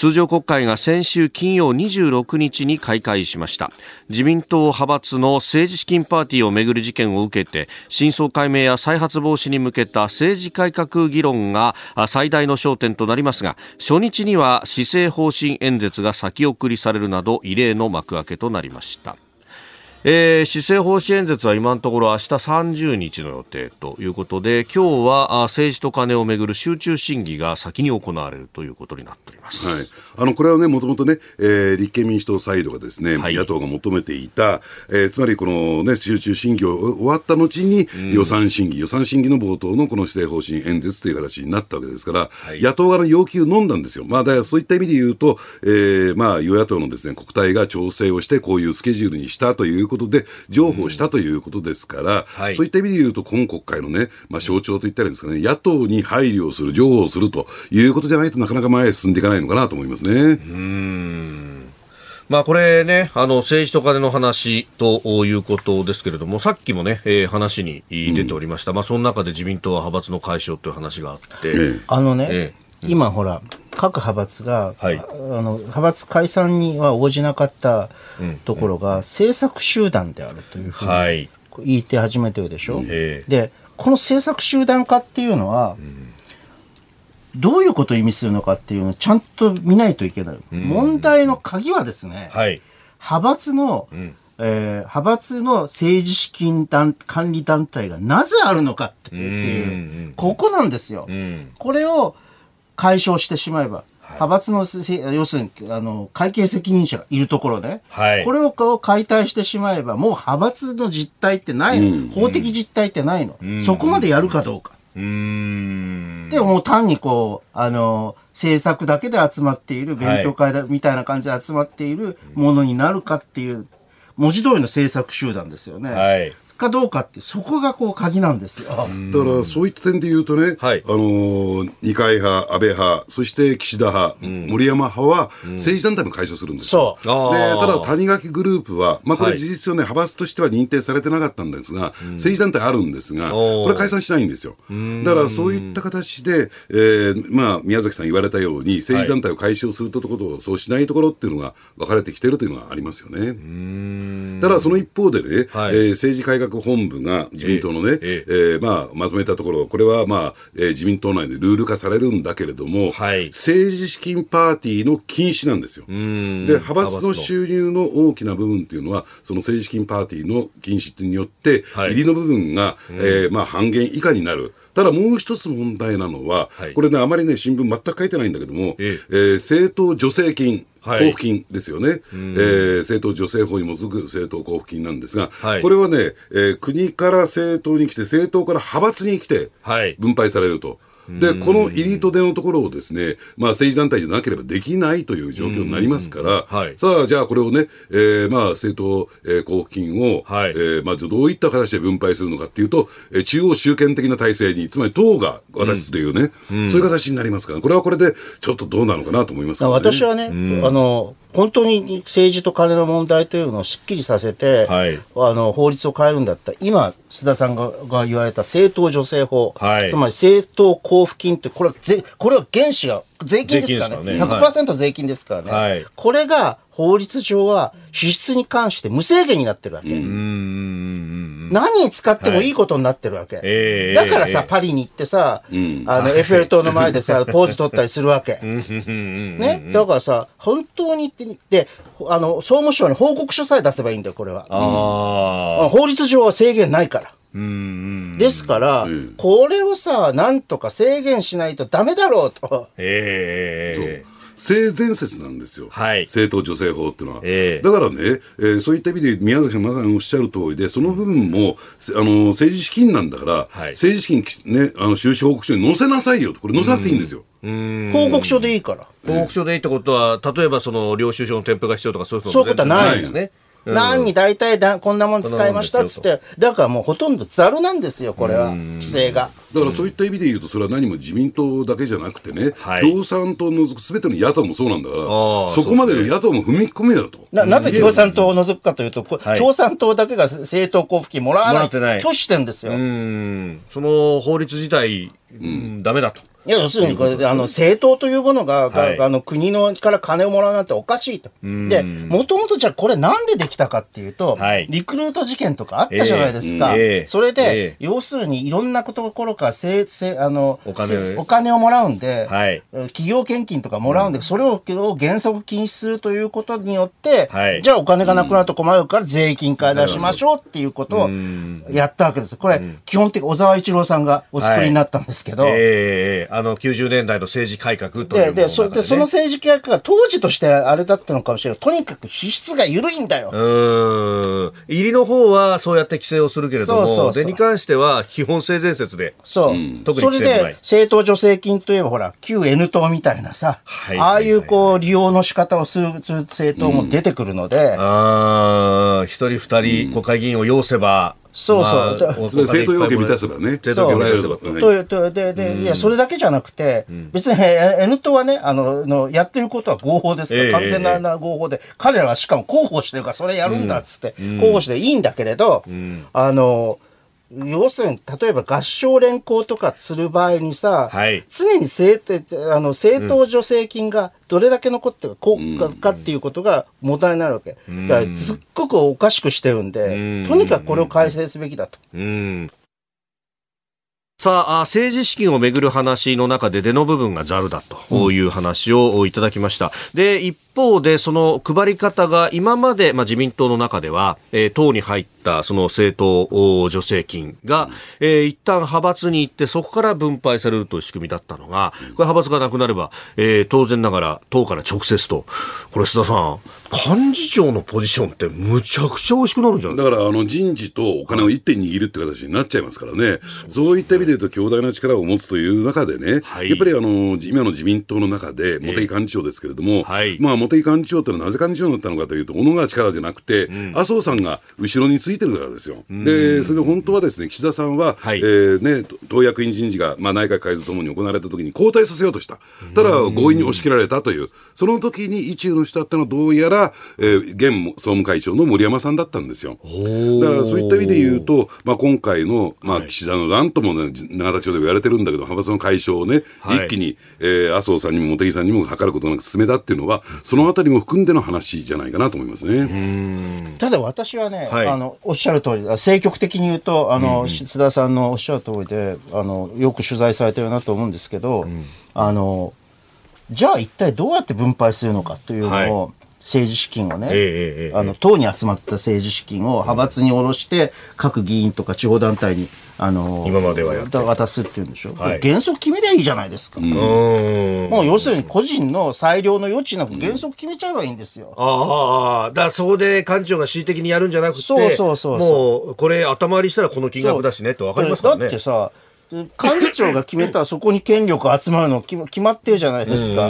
[SPEAKER 2] 通常国会が先週金曜26日に開会しました。自民党派閥の政治資金パーティーをめぐる事件を受けて真相解明や再発防止に向けた政治改革議論が最大の焦点となりますが初日には施政方針演説が先送りされるなど異例の幕開けとなりました。えー、施政方針演説は今のところ明日30日の予定ということで今日はあ政治と金をめぐる集中審議が先に行われるということになっております。
[SPEAKER 5] はい、あのこれはね、もともとね、えー立憲民主党サイドがですね、
[SPEAKER 2] はい
[SPEAKER 5] 野党が求めていた、えーつまりこのね、集中審議を終わった後に、予算審議、予算審議の冒頭のこの施政方針演説という形になったわけですから、野党側の要求を飲んだんですよ。まあ、だそういった意味で言うと、えーまあ、与野党のですね、国対が調整をして、こういうスケジュールにしたということで、譲歩したということですから、
[SPEAKER 2] はい。
[SPEAKER 5] そういった意味で言うと、今国会のね、まあ、象徴と言ったらいいんですかね、野党に配慮をする、譲歩をするということじゃないとなかなか前へ進んでいかないのかなと思いますね。
[SPEAKER 2] まあこれね、あの政治と金の話ということですけれども、さっきもね、えー話に出ておりました、まあその中で自民党は派閥の解消という話があって、
[SPEAKER 5] ええ。
[SPEAKER 4] あのね、
[SPEAKER 2] え
[SPEAKER 4] 今ほら、各派閥が、
[SPEAKER 2] はい。
[SPEAKER 4] あの派閥解散には応じなかったところが、政策集団であるというふうに
[SPEAKER 2] はい、
[SPEAKER 4] 言って始めてるでしょ？
[SPEAKER 2] ええ。
[SPEAKER 4] で、この政策集団化っていうのは、どういうことを意味するのかっていうのをちゃんと見ないといけない。問題の鍵はですね、
[SPEAKER 2] はい、
[SPEAKER 4] 派閥の、えー派閥の政治資金団管理団体がなぜあるのかっていう、ここなんですよ。
[SPEAKER 2] うん、
[SPEAKER 4] これを解消してしまえば、派閥のせ、要するに、あの、会計責任者がいるところね、
[SPEAKER 2] はい。
[SPEAKER 4] これをこう解体してしまえば、もう派閥の実態ってないの。法的実態ってないの。そこまでやるかどうか。
[SPEAKER 2] うーん、
[SPEAKER 4] で、もう単にこう、あの、政策だけで集まっている、勉強会だ、みたいな感じで集まっているものになるかっていう、文字通りの政策集団ですよね。
[SPEAKER 2] はい、
[SPEAKER 4] かどうかって、そこがこう鍵なんですよ。
[SPEAKER 5] だから、そういった点で言うとね、
[SPEAKER 2] はい
[SPEAKER 5] あのー二階派、安倍派、そして岸田派、森山派は、政治団体も解消するんですよ。
[SPEAKER 4] そう。
[SPEAKER 5] で
[SPEAKER 2] あー
[SPEAKER 5] ただ、谷垣グループは、まあ、こ
[SPEAKER 2] はい
[SPEAKER 5] れ事実上ね、派閥としては認定されてなかったんですが、政治団体あるんですが、これ解散しないんですよ。だから、そういった形で、えーまあ、宮崎さん言われたように、政治団体を解消するところと、そうしないところっていうのが分かれてきてるというのがありますよね。ただ、その一方でね、
[SPEAKER 2] はい
[SPEAKER 5] えー政治改革本部が自民党のね、
[SPEAKER 2] え
[SPEAKER 5] えーまあ、まとめたところ、これは、まあえー自民党内でルール化されるんだけれども、
[SPEAKER 2] はい。
[SPEAKER 5] 政治資金パーティーの禁止なんですよ。で、派閥の収入の大きな部分っていうのは、その政治資金パーティーの禁止によって、
[SPEAKER 2] はい。
[SPEAKER 5] 入りの部分が、えーまあ、半減以下になる。ただもう一つ問題なのは、
[SPEAKER 2] はい。
[SPEAKER 5] これね、あまりね、新聞全く書いてないんだけども、
[SPEAKER 2] え
[SPEAKER 5] え。ー政党助成金、
[SPEAKER 2] はい
[SPEAKER 5] 交付金ですよね、えー政党助成法に基づく政党交付金なんですが、
[SPEAKER 2] はい。
[SPEAKER 5] これはね、えー国から政党に来て、政党から派閥に来て
[SPEAKER 2] はい。
[SPEAKER 5] 分配されると。で、この入りと出のところをですね、まあ政治団体じゃなければできないという状況になりますから、
[SPEAKER 2] はい。
[SPEAKER 5] さあ、じゃあこれをね、えーまあ政党、えー交付金を、
[SPEAKER 2] はい。
[SPEAKER 5] えーまあどういった形で分配するのかっていうと、えー中央集権的な体制に、つまり党が渡すというね、そういう形になりますから、これはこれでちょっとどうなのかなと思いますけどね。
[SPEAKER 4] 私はね、あの、本当に政治と金の問題というのをしっきりさせて、
[SPEAKER 2] はい。
[SPEAKER 4] あの法律を変えるんだった。ら、今、須田さんがが言われた政党助成法、
[SPEAKER 2] はい。
[SPEAKER 4] つまり政党交付金って、これはぜこれは原資が税金ですからね、
[SPEAKER 2] からね
[SPEAKER 4] 100%税金ですからね、
[SPEAKER 2] はい
[SPEAKER 4] これが法律上は支出に関して無制限になってるわけ。何に使ってもいいことになってるわけ。
[SPEAKER 2] ええ
[SPEAKER 4] だからさ、
[SPEAKER 2] ええ
[SPEAKER 4] パリに行ってさ、あの、エッフェル塔の前でさ、ポーズ取ったりするわけ。ね。だからさ、本当に言って、で、あの、総務省に報告書さえ出せばいいんだよ、これは。
[SPEAKER 2] あ
[SPEAKER 4] 法律上は制限ないから。ですから、これをさ、なんとか制限しないとダメだろうと。
[SPEAKER 2] ーえー
[SPEAKER 5] 性善説なんですよ、
[SPEAKER 2] はい。
[SPEAKER 5] 政党助成法っていうのは。
[SPEAKER 2] ええ。
[SPEAKER 5] だからね、えーそういった意味で宮崎さんまさにおっしゃる通りで、その部分もせあの政治資金なんだから、
[SPEAKER 2] はい。
[SPEAKER 5] 政治資金、ね、あの収支報告書に載せなさいよと、これ載せなくていいんですよ。
[SPEAKER 4] 報告書でいいから。
[SPEAKER 2] 報告書でいいってことは、例えばその領収書の添付が必要とかそういうこと
[SPEAKER 4] そういうことはない
[SPEAKER 2] ですね。
[SPEAKER 4] 何に大体だこんなもん使いましたっつって、だからもうほとんどざるなんですよ、これは、規制が。
[SPEAKER 5] だからそういった意味で言うと、それは何も自民党だけじゃなくてね、
[SPEAKER 2] はい
[SPEAKER 5] 共産党のすべての野党もそうなんだから、そこまでの野党も踏み込めだと。
[SPEAKER 4] ななぜ共産党を除くかというと、こ
[SPEAKER 2] はい
[SPEAKER 4] 共産党だけが政党交付金もらわない
[SPEAKER 2] い
[SPEAKER 4] 拒否してんですよ。
[SPEAKER 2] うん。その法律自体、うん、ダメだと。
[SPEAKER 4] いや、要するにこれで、あの、政党というものが、
[SPEAKER 2] はい。
[SPEAKER 4] があの、国のから金をもらうなんておかしいと。で、もともとじゃあこれなんでできたかっていうと、
[SPEAKER 2] はい。
[SPEAKER 4] リクルート事件とかあったじゃないですか。
[SPEAKER 2] ええ。ええ
[SPEAKER 4] それで、
[SPEAKER 2] ええ。
[SPEAKER 4] 要するにいろんなところからせせあの
[SPEAKER 2] お金。
[SPEAKER 4] せお金をもらうんで、
[SPEAKER 2] はい。
[SPEAKER 4] 企業献金とかもらうんで、それをを原則禁止するということによって、
[SPEAKER 2] はい。
[SPEAKER 4] じゃあお金がなくなると困るから税金から出しましょうっていうことをやったわけです。これ、基本的に小沢一郎さんがお作りになったんですけど、
[SPEAKER 2] ええええあの、90年代の政治改革というもの
[SPEAKER 4] で、そで、その政治改革が当時としてあれだったのかもしれない。とにかく支出が緩いんだよ。
[SPEAKER 2] うーん。入りの方はそうやって規制をするけれども、
[SPEAKER 4] そうそうそう
[SPEAKER 2] でに関しては基本性善説で。
[SPEAKER 4] そう。
[SPEAKER 2] 特に
[SPEAKER 4] それ
[SPEAKER 2] 規制もない
[SPEAKER 4] で、政党助成金といえばほら、旧 N 党みたいなさ、
[SPEAKER 2] はい
[SPEAKER 4] ああいうこう、利用の仕方をするする政党も出てくるので、
[SPEAKER 2] ああ、一人二人国会議員を要せば、
[SPEAKER 4] そうそう。
[SPEAKER 2] まあ
[SPEAKER 4] だ
[SPEAKER 2] お
[SPEAKER 5] それ政党要件満たせばね
[SPEAKER 2] 政党要件満たせば。
[SPEAKER 5] そう。
[SPEAKER 4] ととででいや、それだけじゃなくて、別にえ N 党はね、あの、のやってることは合法ですから、
[SPEAKER 2] ええ
[SPEAKER 4] 完全なな合法で、彼らはしかも広報してるから、それやるんだっつって、広報していいんだけれど、あの、要するに、例えば合唱連行とかする場合にさ、
[SPEAKER 2] はい
[SPEAKER 4] 常に政あの政党助成金がどれだけ残ってるか,、かっていうことが問題になるわけ。だからすっごくおかしくしてるんで、とにかくこれを改正すべきだと。
[SPEAKER 2] うん。さあ、あ政治資金をめぐる話の中で出の部分がざるだという話をいただきました。で、一方で、その配り方が今まで、まあ、自民党の中では、えー党に入ったその政党助成金が、えー一旦派閥に行って、そこから分配されるという仕組みだったのが、これ派閥がなくなれば、えー当然ながら党から直接と。これ、須田さん、幹事長のポジションってむちゃくちゃ美味しくなるんじゃない
[SPEAKER 5] だからあの人事とお金を一手に握るって形になっちゃいますからね、そういった意味で言うと、強大な力を持つという中でね、
[SPEAKER 2] はい。
[SPEAKER 5] やっぱりあの今の自民党の中で、茂木幹事長ですけれども、
[SPEAKER 2] はい。
[SPEAKER 5] まあ、茂木幹事長ってのはなぜ幹事長になったのかというと、小野川力じゃなくて、麻生さんが後ろについてるからですよ。で、それで本当はですね、岸田さんは、
[SPEAKER 2] はい。
[SPEAKER 5] えーね、党役員人事が、まあ、内閣改造ともに行われたときに交代させようとした。ただ、強引に押し切られたという、その時に意中の人だったのはどうやら、えー現総務会長の森山さんだったんですよ。だからそういった意味で言うと、まあ、今回の、まあ、岸田のなんともね、永田町で言われてるんだけど、派閥の解消をね、
[SPEAKER 2] はい。
[SPEAKER 5] 一気に、えー麻生さんにも茂木さんにも図ることなく進めたっていうのは、そのあたりも含んでの話じゃないかなと思いますね。
[SPEAKER 4] ただ私はね、
[SPEAKER 2] はい。
[SPEAKER 4] あの、おっしゃる通り、政局的に言うと、あの、須田さんのおっしゃる通りで、あの、よく取材されてるなと思うんですけど、あの、じゃあ一体どうやって分配するのかというのを、
[SPEAKER 2] は
[SPEAKER 4] 政治資金をね、
[SPEAKER 2] ええええ
[SPEAKER 4] あの、党に集まった政治資金を派閥に下ろして、各議員とか地方団体に、あの、
[SPEAKER 2] 今まではやって
[SPEAKER 4] 渡すっていうんでしょ？
[SPEAKER 2] はい
[SPEAKER 4] 原則決めりゃいいじゃないですか。
[SPEAKER 2] うーん
[SPEAKER 4] もう要するに個人の裁量の余地なく原則決めちゃえばいいんですよ。
[SPEAKER 2] ああ、だからそこで館長が恣意的にやるんじゃなくて、
[SPEAKER 4] そうそうそうそう
[SPEAKER 2] もう、これ頭割りしたらこの金額だしねって分かりますからね。
[SPEAKER 4] だってさ、幹事長が決めたらそこに権力集まるの決ま決まってるじゃないですか。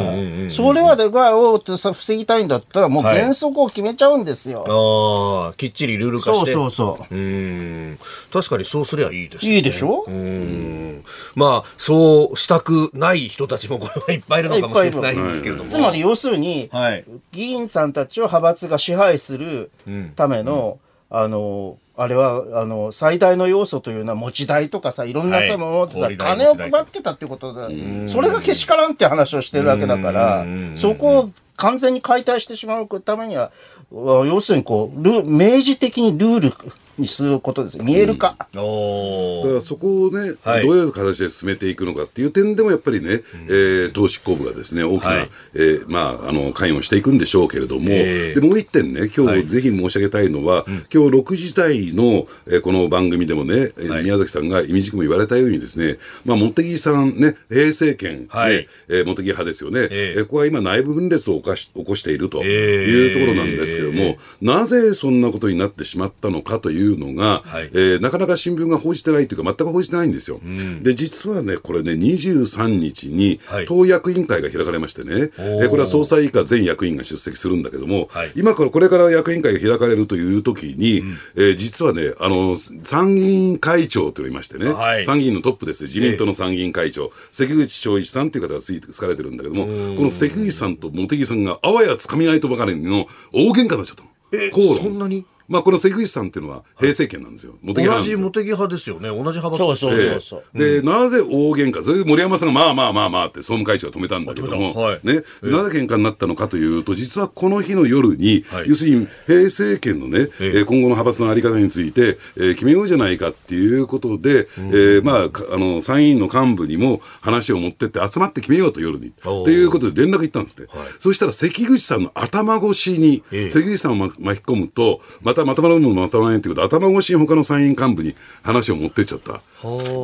[SPEAKER 4] それはでがをさ防ぎたいんだったらもう
[SPEAKER 2] はい
[SPEAKER 4] 原則を決めちゃうんですよ。
[SPEAKER 2] ああ、きっちりルール化
[SPEAKER 4] そう
[SPEAKER 2] して。
[SPEAKER 4] そうそう。
[SPEAKER 2] うーん。確かにそうすりゃいいです、ね。
[SPEAKER 4] いいでしょ？
[SPEAKER 2] うーん。まあ、そうしたくない人たちもこれはいっぱいいるのかもしれないんですけれども。
[SPEAKER 4] つまり要するに、
[SPEAKER 2] はい。
[SPEAKER 4] 議員さんたちを派閥が支配するための、あの、あれは、あの、最大の要素というのは持ち代とかさ、いろんなさ、
[SPEAKER 2] はい。
[SPEAKER 4] ものでさ
[SPEAKER 2] 放、り代
[SPEAKER 4] 金を配ってたってことだ。それがけしからんって話をしてるわけだから、そこを完全に解体してしまうためには、要するにこう、ル明示的にルールにすることです。見える化。
[SPEAKER 2] おー。
[SPEAKER 5] だからそこをね、
[SPEAKER 2] はい。
[SPEAKER 5] どういう形で進めていくのかっていう点でもやっぱりね、えー党執行部がですね、大きな、
[SPEAKER 2] はい。
[SPEAKER 5] えーまあ、あの、関与していくんでしょうけれども、
[SPEAKER 2] えー
[SPEAKER 5] で、もう一点ね、今
[SPEAKER 2] はい。
[SPEAKER 5] 日ぜひ申し上げたいのは、今日6時台の、えーこの番組でもね、えー
[SPEAKER 2] はい。
[SPEAKER 5] 宮崎さんが意味軸も言われたようにですね、まあ、茂木さんね、平成権、ね
[SPEAKER 2] はい。
[SPEAKER 5] えー茂木派ですよね、
[SPEAKER 2] ええ。
[SPEAKER 5] えーここは今内部分裂を起こし起こしていると
[SPEAKER 2] ええ。
[SPEAKER 5] いうところなんですけども、なぜそんなことになってしまったのかといいうのが、
[SPEAKER 2] はい。
[SPEAKER 5] えーなかなか新聞が報じてないというか、全く報じてないんですよ。で、実はね、これね、23日に
[SPEAKER 2] はい、
[SPEAKER 5] 党役員会が開かれましてね、えーこれは総裁以下全役員が出席するんだけども、
[SPEAKER 2] はい。
[SPEAKER 5] 今からこれから役員会が開かれるという時に、えー実はね、あの、参議院会長というのがいましてね、
[SPEAKER 2] はい。
[SPEAKER 5] 参議院のトップです。自民党の参議院会長、関口昭一さんという方がついて、つかれてるんだけども、この関口さんと茂木さんがあわやつかみ合いとばかりの大喧嘩になっちゃったの。
[SPEAKER 2] え
[SPEAKER 5] 口論。
[SPEAKER 2] そんなに？
[SPEAKER 5] まあ、この関口さんっていうのは平成権なんですよ。茂木派
[SPEAKER 2] 同
[SPEAKER 5] なんですよ。
[SPEAKER 2] じ茂木派ですよね。同じ派閥
[SPEAKER 4] そうそう
[SPEAKER 5] ええ
[SPEAKER 4] そう。そう。
[SPEAKER 5] で、なぜ大喧嘩それで森山さんがまあまあまあまあって総務会長が止めたんだけども、
[SPEAKER 2] 止めたはい。
[SPEAKER 5] ね、なぜ喧嘩になったのかというと、実はこの日の夜に、
[SPEAKER 2] はい。
[SPEAKER 5] 要するに平成権のね、
[SPEAKER 2] ええ。
[SPEAKER 5] えー今後の派閥のあり方について、えー決めようじゃないかっていうことで、えーまあ、かあの、参院の幹部にも話を持ってって集まって決めようと夜に。
[SPEAKER 2] おー。
[SPEAKER 5] っていうことで連絡行ったんですね。そしたら関口さんの頭越しに、
[SPEAKER 2] ええ。
[SPEAKER 5] 関口さんを巻巻き込むと、またまとまるものまとまらないっていうことで、頭越しに他の参院幹部に話を持ってっちゃった。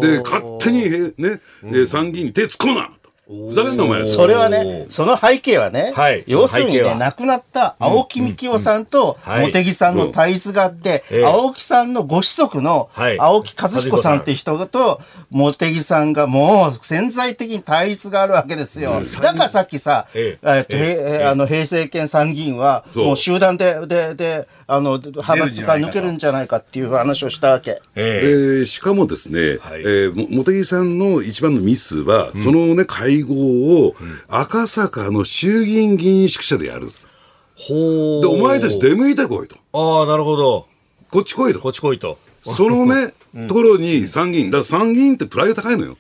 [SPEAKER 5] で、勝手にへ、ね、えー参議院に手突っ込むなとふざけんなお前。
[SPEAKER 4] それはね、その背景はね、
[SPEAKER 2] はい
[SPEAKER 4] 要するにね、亡くなった青木幹雄さんと
[SPEAKER 2] はい。
[SPEAKER 4] 茂木さんの対立があって、
[SPEAKER 2] ええ。
[SPEAKER 4] 青木さんのご子息の
[SPEAKER 2] はい。
[SPEAKER 4] 青木和彦さんっていう人と茂木さんがもう潜在的に対立があるわけですよ。だからさっきさ、
[SPEAKER 2] え
[SPEAKER 4] え。っと
[SPEAKER 2] ええ。
[SPEAKER 4] へえあの平成権参議院はもう集団で、で、で、あの、派閥が抜けるんじゃないかっていう話をしたわけ。
[SPEAKER 5] え
[SPEAKER 2] え。え
[SPEAKER 5] ーしかもですね、
[SPEAKER 2] はい。
[SPEAKER 5] えーも茂木さんの一番のミスは、そのね、会合を赤坂の衆議院議員宿舎でやるんです。
[SPEAKER 2] ほ
[SPEAKER 5] で、お前たち出向いてこいと。
[SPEAKER 2] ああ、なるほど。
[SPEAKER 5] こっち来いと
[SPEAKER 2] こ。っち来いと。
[SPEAKER 5] そのね、ところに参議院、だから参議院ってプライド高いのよ。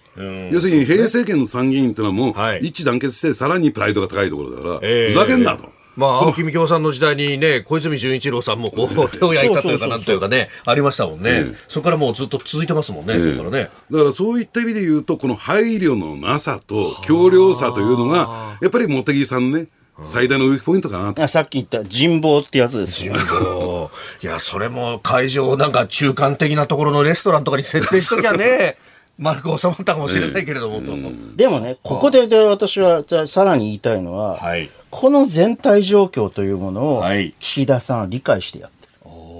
[SPEAKER 5] 要するに平成権の参議院ってのはもう
[SPEAKER 2] はい
[SPEAKER 5] 一致団結してさらにプライドが高いところだから、
[SPEAKER 2] ええ
[SPEAKER 5] ふざけんなと。
[SPEAKER 2] まあ、青木幹雄さんの時代にね、小泉純一郎さんもこう、手を焼いたというか、なんというかね、ありましたもんね。そこからもうずっと続いてますもんね、そこからね。
[SPEAKER 5] だからそういった意味で言うと、この配慮のなさと強量さというのが、やっぱり茂木さんね、最大のウィークポイントかなと。
[SPEAKER 4] あさっき言った人望ってやつですよ。
[SPEAKER 2] いや、それも会場なんか中間的なところのレストランとかに設定しときゃね、丸く収まったかもしれないけれども、と。
[SPEAKER 4] でもね、ここでで私はじゃあさらに言いたいのは、
[SPEAKER 2] はい。
[SPEAKER 4] この全体状況というものを
[SPEAKER 2] はい
[SPEAKER 4] 岸田さんは理解してやってる。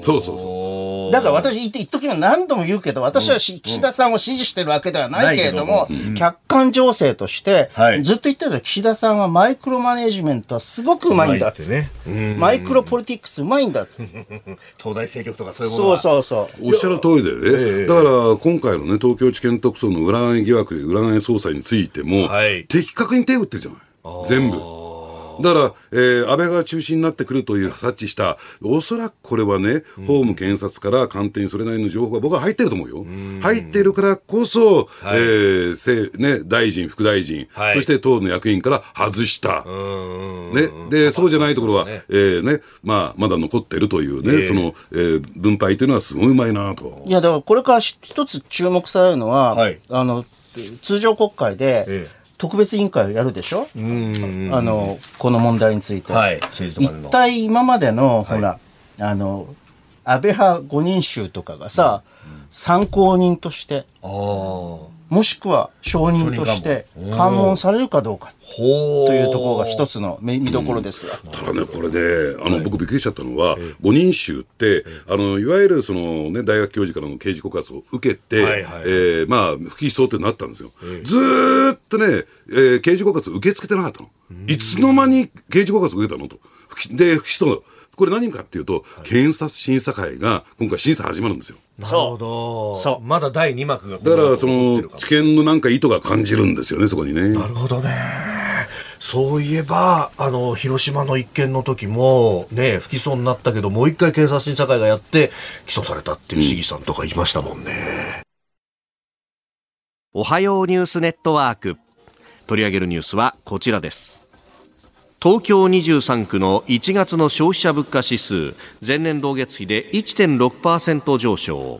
[SPEAKER 5] そうそうそう。
[SPEAKER 4] だから私言って、一時は何度も言うけど、私はし、岸田さんを支持してるわけではないけれども、客観情勢として、
[SPEAKER 2] はい
[SPEAKER 4] ずっと言ってるけど、岸田さんはマイクロマネジメントはすごくうまいんだっつって
[SPEAKER 2] ね。
[SPEAKER 4] マイクロポリティックスうまいんだっつって。
[SPEAKER 2] 東大政局とかそういうもの
[SPEAKER 4] そう
[SPEAKER 2] は
[SPEAKER 4] そうそう。
[SPEAKER 5] おっしゃる通りでね、だから今回のね、東京地検特捜の占い疑惑で占い捜査についても、
[SPEAKER 2] はい
[SPEAKER 5] 的確に手を打ってるじゃない。全部。だから、えー安倍が中心になってくるという察知した、おそらくこれはね、法務検察から官邸にそれなりの情報が僕は入ってると思うよ。入っているからこそ、えーせね、大臣、副大臣、
[SPEAKER 2] はい。
[SPEAKER 5] そして党の役員から外した。ね、で、そうじゃないところは、えーね、まあ、まだ残ってるというね、その、えー分配というのはすごいうまいなと。
[SPEAKER 4] いや、だからこれから一つ注目されるのは、
[SPEAKER 2] はい。
[SPEAKER 4] あの、通常国会で
[SPEAKER 2] ええ
[SPEAKER 4] 特別委員会をやるでしょ？あの、この問題について。
[SPEAKER 2] はい
[SPEAKER 4] 一体今までの、ほら、あの、安倍派五人衆とかがさ、参考人として、
[SPEAKER 2] ああ。
[SPEAKER 4] もしくは証人として関問されるかどうか
[SPEAKER 2] ほ
[SPEAKER 4] というところが一つの見見どころですよ。
[SPEAKER 5] ただね、これね、あの、僕びっくりしちゃったのは、五人衆って、あの、いわゆるそのね、大学教授からの刑事告発を受けて、
[SPEAKER 2] はいはい
[SPEAKER 5] えーまあ、不起訴ってなったんですよ。ずーっとね、えー刑事告発受け付けてなかったの。いつの間に刑事告発受けたのと。不起で、不起訴。これ何かっていうと、検察審査会が今回審査始まるんですよ。
[SPEAKER 2] なるほど。
[SPEAKER 4] そう
[SPEAKER 2] まだ第2幕が
[SPEAKER 5] だから、その知見のなんか意図が感じるんですよね、そこにね。
[SPEAKER 2] なるほどね。そういえば、あの、広島の一件の時も、ね、不起訴になったけど、もう一回警察審査会がやって、起訴されたっていう市議さんとかいましたもんね。おはようニュースネットワーク。取り上げるニュースはこちらです。東京23区の1月の消費者物価指数、前年同月比で1.6%上昇。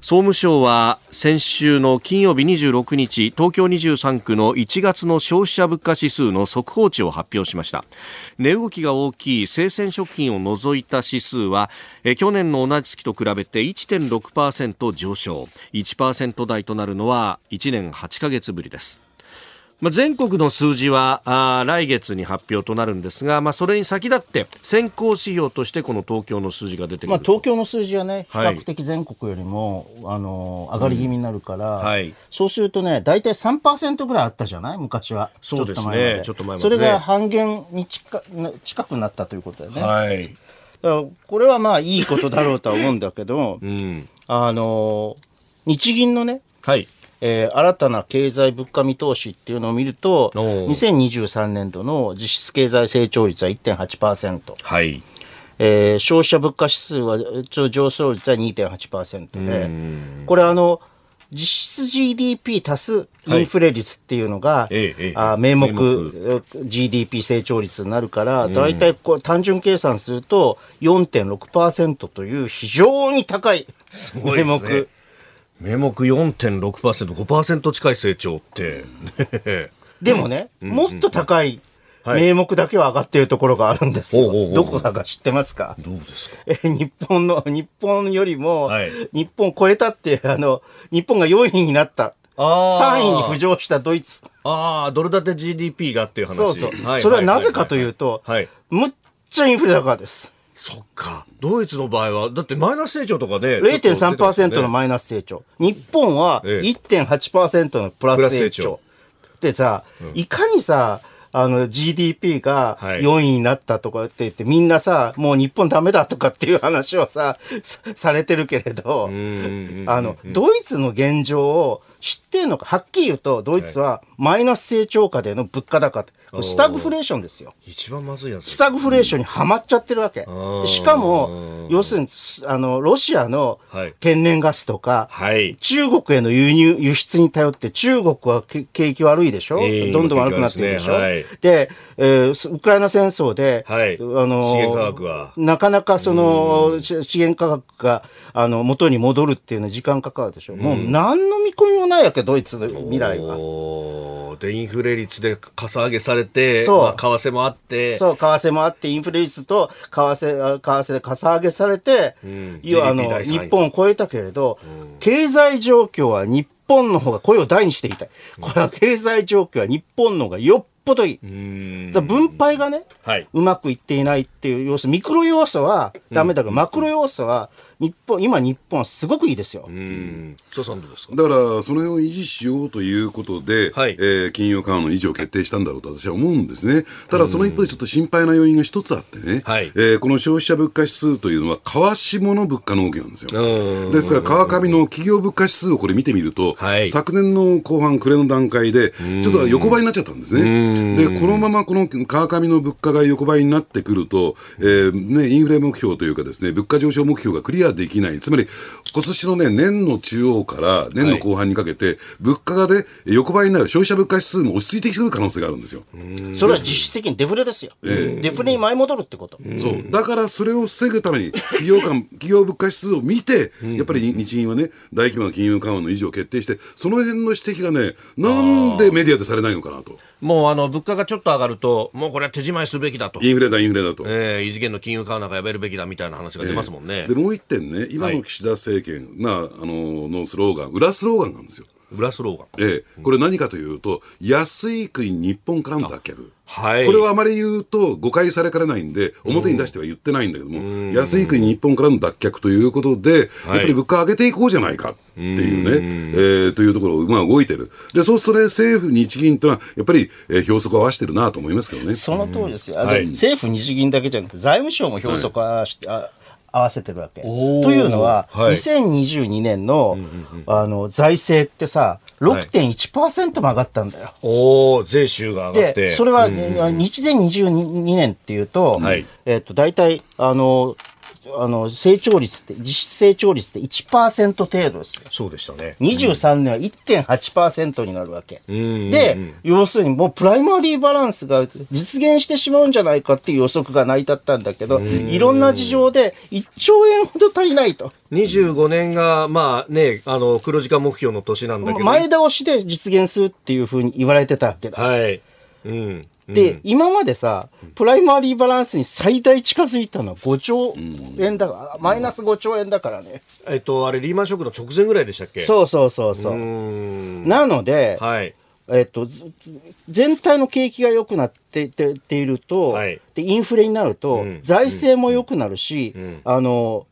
[SPEAKER 2] 総務省は先週の金曜日26日東京23区の1月の消費者物価指数の速報値を発表しました。値動きが大きい生鮮食品を除いた指数は去年の同じ月と比べて1.6%上昇。1%台となるのは1年8ヶ月ぶりです。まあ、全国の数字はあ来月に発表となるんですが、まあ、それに先立って先行指標としてこの東京の数字が出て
[SPEAKER 4] まあ、東京の数字はね、比
[SPEAKER 2] はい。
[SPEAKER 4] 較的全国よりも、あの上がり気味になるから、
[SPEAKER 2] はい。
[SPEAKER 4] そうするとね、大体3%ぐらいあったじゃない？昔は。
[SPEAKER 2] そうですね。
[SPEAKER 4] ちょっと前まで。それが半減に近な近くなったということだよね。
[SPEAKER 2] はい、
[SPEAKER 4] これはまあいいことだろうとは思うんだけど、
[SPEAKER 2] うん。
[SPEAKER 4] あの日銀のね、
[SPEAKER 2] はい
[SPEAKER 4] えー新たな経済物価見通しっていうのを見ると、
[SPEAKER 2] おー。
[SPEAKER 4] 2023年度の実質経済成長率は1.8%、
[SPEAKER 2] はい。
[SPEAKER 4] えー消費者物価指数は上昇率は2.8%で、これあの、実質 GDP 足すインフレ率っていうのが、
[SPEAKER 2] ええええ。
[SPEAKER 4] あ名目
[SPEAKER 2] 名
[SPEAKER 4] GDP 成長率になるから、大体こう単純計算すると4.6%という非常に高い名目。
[SPEAKER 2] 名目4.6%、5%近い成長って。ね
[SPEAKER 4] でもね、もっと高い
[SPEAKER 2] はい
[SPEAKER 4] 名目だけは上がっているところがあるんですよ。
[SPEAKER 2] おうおうおう
[SPEAKER 4] どこかが知ってますか？
[SPEAKER 2] どうですか？
[SPEAKER 4] え日本の、日本よりも、
[SPEAKER 2] はい
[SPEAKER 4] 日本を超えたって、あの、日本が4位になった。
[SPEAKER 2] あー
[SPEAKER 4] 3位に浮上したドイツ。
[SPEAKER 2] ああ、ドル建て GDP がっていう話？
[SPEAKER 4] そうそう。
[SPEAKER 2] はい
[SPEAKER 4] それはなぜかというと、
[SPEAKER 2] はい。
[SPEAKER 4] むっちゃインフレだからです。
[SPEAKER 2] そっか。ドイツの場合は、だってマイナス成長とかで、
[SPEAKER 4] 0.3%のマイナス成長。日本は
[SPEAKER 2] ええ。
[SPEAKER 4] 1.8%のプラス成
[SPEAKER 2] プラス成
[SPEAKER 4] 長。
[SPEAKER 2] 長。
[SPEAKER 4] でさ、いかにさ、あの GDP が
[SPEAKER 2] はい。
[SPEAKER 4] 4位になったとかって言って、みんなさ、もう日本ダメだとかっていう話をさ、さされてるけれど、あの、ドイツの現状を知ってるのか、はっきり言うと、ドイツはマイナス成長下での物価高。って、これスタグフレーションですよ。
[SPEAKER 2] 一番まずいやつ。
[SPEAKER 4] スタグフレーションにはまっちゃってるわけ。しかも、要するに、すあの、ロシアの
[SPEAKER 2] はい。
[SPEAKER 4] 天然ガスとか、
[SPEAKER 2] はい。
[SPEAKER 4] 中国への輸入、輸出に頼って中国はけ景気悪いでしょ、
[SPEAKER 2] ええ
[SPEAKER 4] どんどん悪くなってるでしょ？
[SPEAKER 2] 今景気悪いで
[SPEAKER 4] えーすウクライナ戦争で、
[SPEAKER 2] はい。
[SPEAKER 4] あのなかなかその、し資源価格が、あの、元に戻るっていうのは時間かかるでしょ、もう何の見込みもないわけ、ドイツの未来は。
[SPEAKER 2] で、インフレ率でかさ上げされて、
[SPEAKER 4] そう。
[SPEAKER 2] まあ、為替もあって、
[SPEAKER 4] そう、為替もあって、インフレ率と為替、為替でかさ上げされて、
[SPEAKER 2] ん。
[SPEAKER 4] いやあの、日本を超えたけれど、経済状況は日本の方が声を大にしていたい。これは経済状況は日本の方がよっぽどいい。だ分配がね、
[SPEAKER 2] はい。
[SPEAKER 4] うまくいっていないっていう要素、ミクロ要素はダメだが、マクロ要素は、日本、今日本はすごくいいですよ。
[SPEAKER 2] うん。
[SPEAKER 5] だから、その辺を維持しようということで、
[SPEAKER 2] はい
[SPEAKER 5] えー金融緩和の維持を決定したんだろうと私は思うんですね。ただ、その一方でちょっと心配な要因が一つあってね、
[SPEAKER 2] はい
[SPEAKER 5] えーこの消費者物価指数というのは、為替物物価の動きなんですよ。ですから、川上の企業物価指数をこれ見てみると、
[SPEAKER 2] はい
[SPEAKER 5] 昨年の後半、暮れの段階で、ちょっと横ばいになっちゃったんですね。で、このままこの川上の物価が横ばいになってくると、えーね、インフレ目標というかですね、物価上昇目標がクリアできない。つまり、今年のね、年の中央から年の後半にかけて、物価がね、横ばいになる、消費者物価指数も落ち着いてきてくる可能性があるんですよ。
[SPEAKER 4] それは実質的にデフレですよ。デフレに前戻るってこと。
[SPEAKER 5] そう。だからそれを防ぐために、企業間、企業物価指数を見て、やっぱり日銀はね、大規模な金融緩和の維持を決定して、その辺の指摘がね、なんでメディアでされないのかなと。
[SPEAKER 2] もうあの、物価がちょっと上がると、もうこれは手仕舞いすべきだと。
[SPEAKER 5] インフレだ、インフレだと。
[SPEAKER 2] えー異次元の金融緩和なんかやめるべきだみたいな話が出ますもんね。
[SPEAKER 5] で、もう一点ね、今の岸田政権、まあ、あの、のスローガン、裏スローガンなんですよ。
[SPEAKER 2] 裏スローガン。
[SPEAKER 5] ええ、これ何かというと、安い国日本からの脱却。
[SPEAKER 2] はい
[SPEAKER 5] これをあまり言うと誤解されかねないんで、表に出しては言ってないんだけども、安い国日本からの脱却ということで、やっぱり物価上げていこうじゃないかっていうね、えーというところを、まあ動いてる。で、そうするとね、政府、日銀というのは、やっぱり、えー標則を合わせてるなと思いますけどね。
[SPEAKER 4] その通りですよ。あの
[SPEAKER 2] はい
[SPEAKER 4] 政府、日銀だけじゃなくて、財務省も標則を合わせて、あ合わせてるわけ。と
[SPEAKER 2] おー
[SPEAKER 4] いうのは、
[SPEAKER 2] はい
[SPEAKER 4] 2022年の,、あの財政ってさ、6.1%も上がったんだよ。
[SPEAKER 2] おー、税収が上がって。
[SPEAKER 4] で、それは、ね日前22年っていうと、
[SPEAKER 2] はい
[SPEAKER 4] えっ、と、大体、あの、あの、成長率って、実質成長率って1%程度ですよ。
[SPEAKER 2] そうでしたね。
[SPEAKER 4] 23年は1.8%になるわけ。
[SPEAKER 2] ん
[SPEAKER 4] で、要するにもうプライマリーバランスが実現してしまうんじゃないかっていう予測が成り立ったんだけど、いろんな事情で1兆円ほど足りないと。
[SPEAKER 2] 25年が、まあね、あの、黒字化目標の年なんだけど。
[SPEAKER 4] 前倒しで実現するっていうふうに言われてたわけだ。
[SPEAKER 2] はい。うん。
[SPEAKER 4] で、今までさ、プライマリーバランスに最大近づいたのは5兆円だから、マイナス5兆円だからね。
[SPEAKER 2] えっと、あれ、リーマンショックの直前ぐらいでしたっけ？う。
[SPEAKER 4] そうそうそうそう。
[SPEAKER 2] ーん。
[SPEAKER 4] なので、
[SPEAKER 2] はい。
[SPEAKER 4] えっと、ず全体の景気が良くなってってっていると、
[SPEAKER 2] はい
[SPEAKER 4] で、インフレになると、
[SPEAKER 2] ん
[SPEAKER 4] 財政も良くなるし、
[SPEAKER 2] ん
[SPEAKER 4] あの、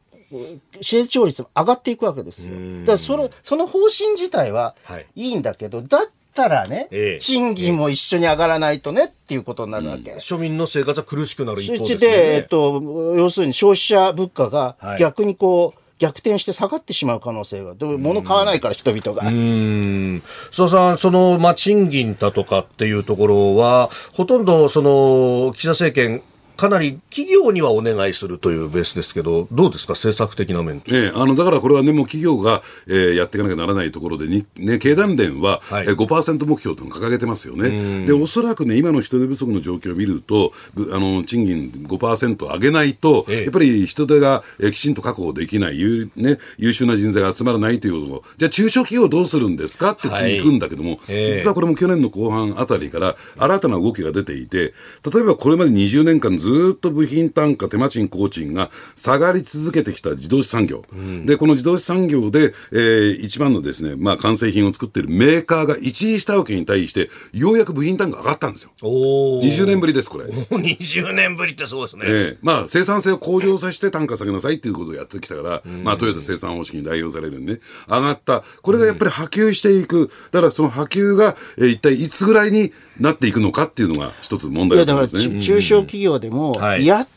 [SPEAKER 4] 成長率も上がっていくわけですよ。だからそれ、その方針自体は
[SPEAKER 2] はい
[SPEAKER 4] いいんだけど、だったらね、
[SPEAKER 2] ええ
[SPEAKER 4] 賃金も一緒に上がらないとねっていうことになるわけ。
[SPEAKER 2] 庶民の生活は苦しくなる一
[SPEAKER 4] そ
[SPEAKER 2] 方ですよ
[SPEAKER 4] して、えっ
[SPEAKER 2] ね。
[SPEAKER 4] と、要するに消費者物価が
[SPEAKER 2] はい
[SPEAKER 4] 逆にこう、逆転して下がってしまう可能性が、でも物買わないから人々が。
[SPEAKER 2] うーん須田さん、その、まあ、賃金だとかっていうところは、ほとんど、その、岸田政権、かなり企業にはお願いするというベースですけど、どうですか、政策的な面
[SPEAKER 5] ええ、あのだからこれはね、もう企業が、えーやっていかなきゃならないところでに、ね、経団連は、
[SPEAKER 2] はい。
[SPEAKER 5] えー5%目標というのを掲げてますよね。で、おそらくね、今の人手不足の状況を見ると、ぐあの賃金5%上げないと、
[SPEAKER 2] ええ。
[SPEAKER 5] やっぱり人手が、えーきちんと確保できない、優,、ね、優秀な人材が集まらないということを、じゃあ中小企業どうするんですか？って次行くんだけども、
[SPEAKER 2] ええ。
[SPEAKER 5] 実はこれも去年の後半あたりから新たな動きが出ていて、例えばこれまで20年間ずっと部品単価、手間賃、工賃が下がり続けてきた自動車産業。で、この自動車産業で、えー一番のですね、まあ完成品を作っているメーカーが一時下請けに対して、ようやく部品単価上がったんですよ。
[SPEAKER 2] お
[SPEAKER 5] 20年ぶりです、これ。
[SPEAKER 2] もう20年ぶりってそうですね。
[SPEAKER 5] ええまあ、生産性を向上させて単価下げなさいっていうことをやってきたから、まあ、トヨタ生産方式に代表されるようにね、上がった。これがやっぱり波及していく。だからその波及が、えー一体いつぐらいになっていくのかっていうのが一つ問題だと思いますね。
[SPEAKER 4] ち中小企業でも、
[SPEAKER 2] はい。
[SPEAKER 4] やっ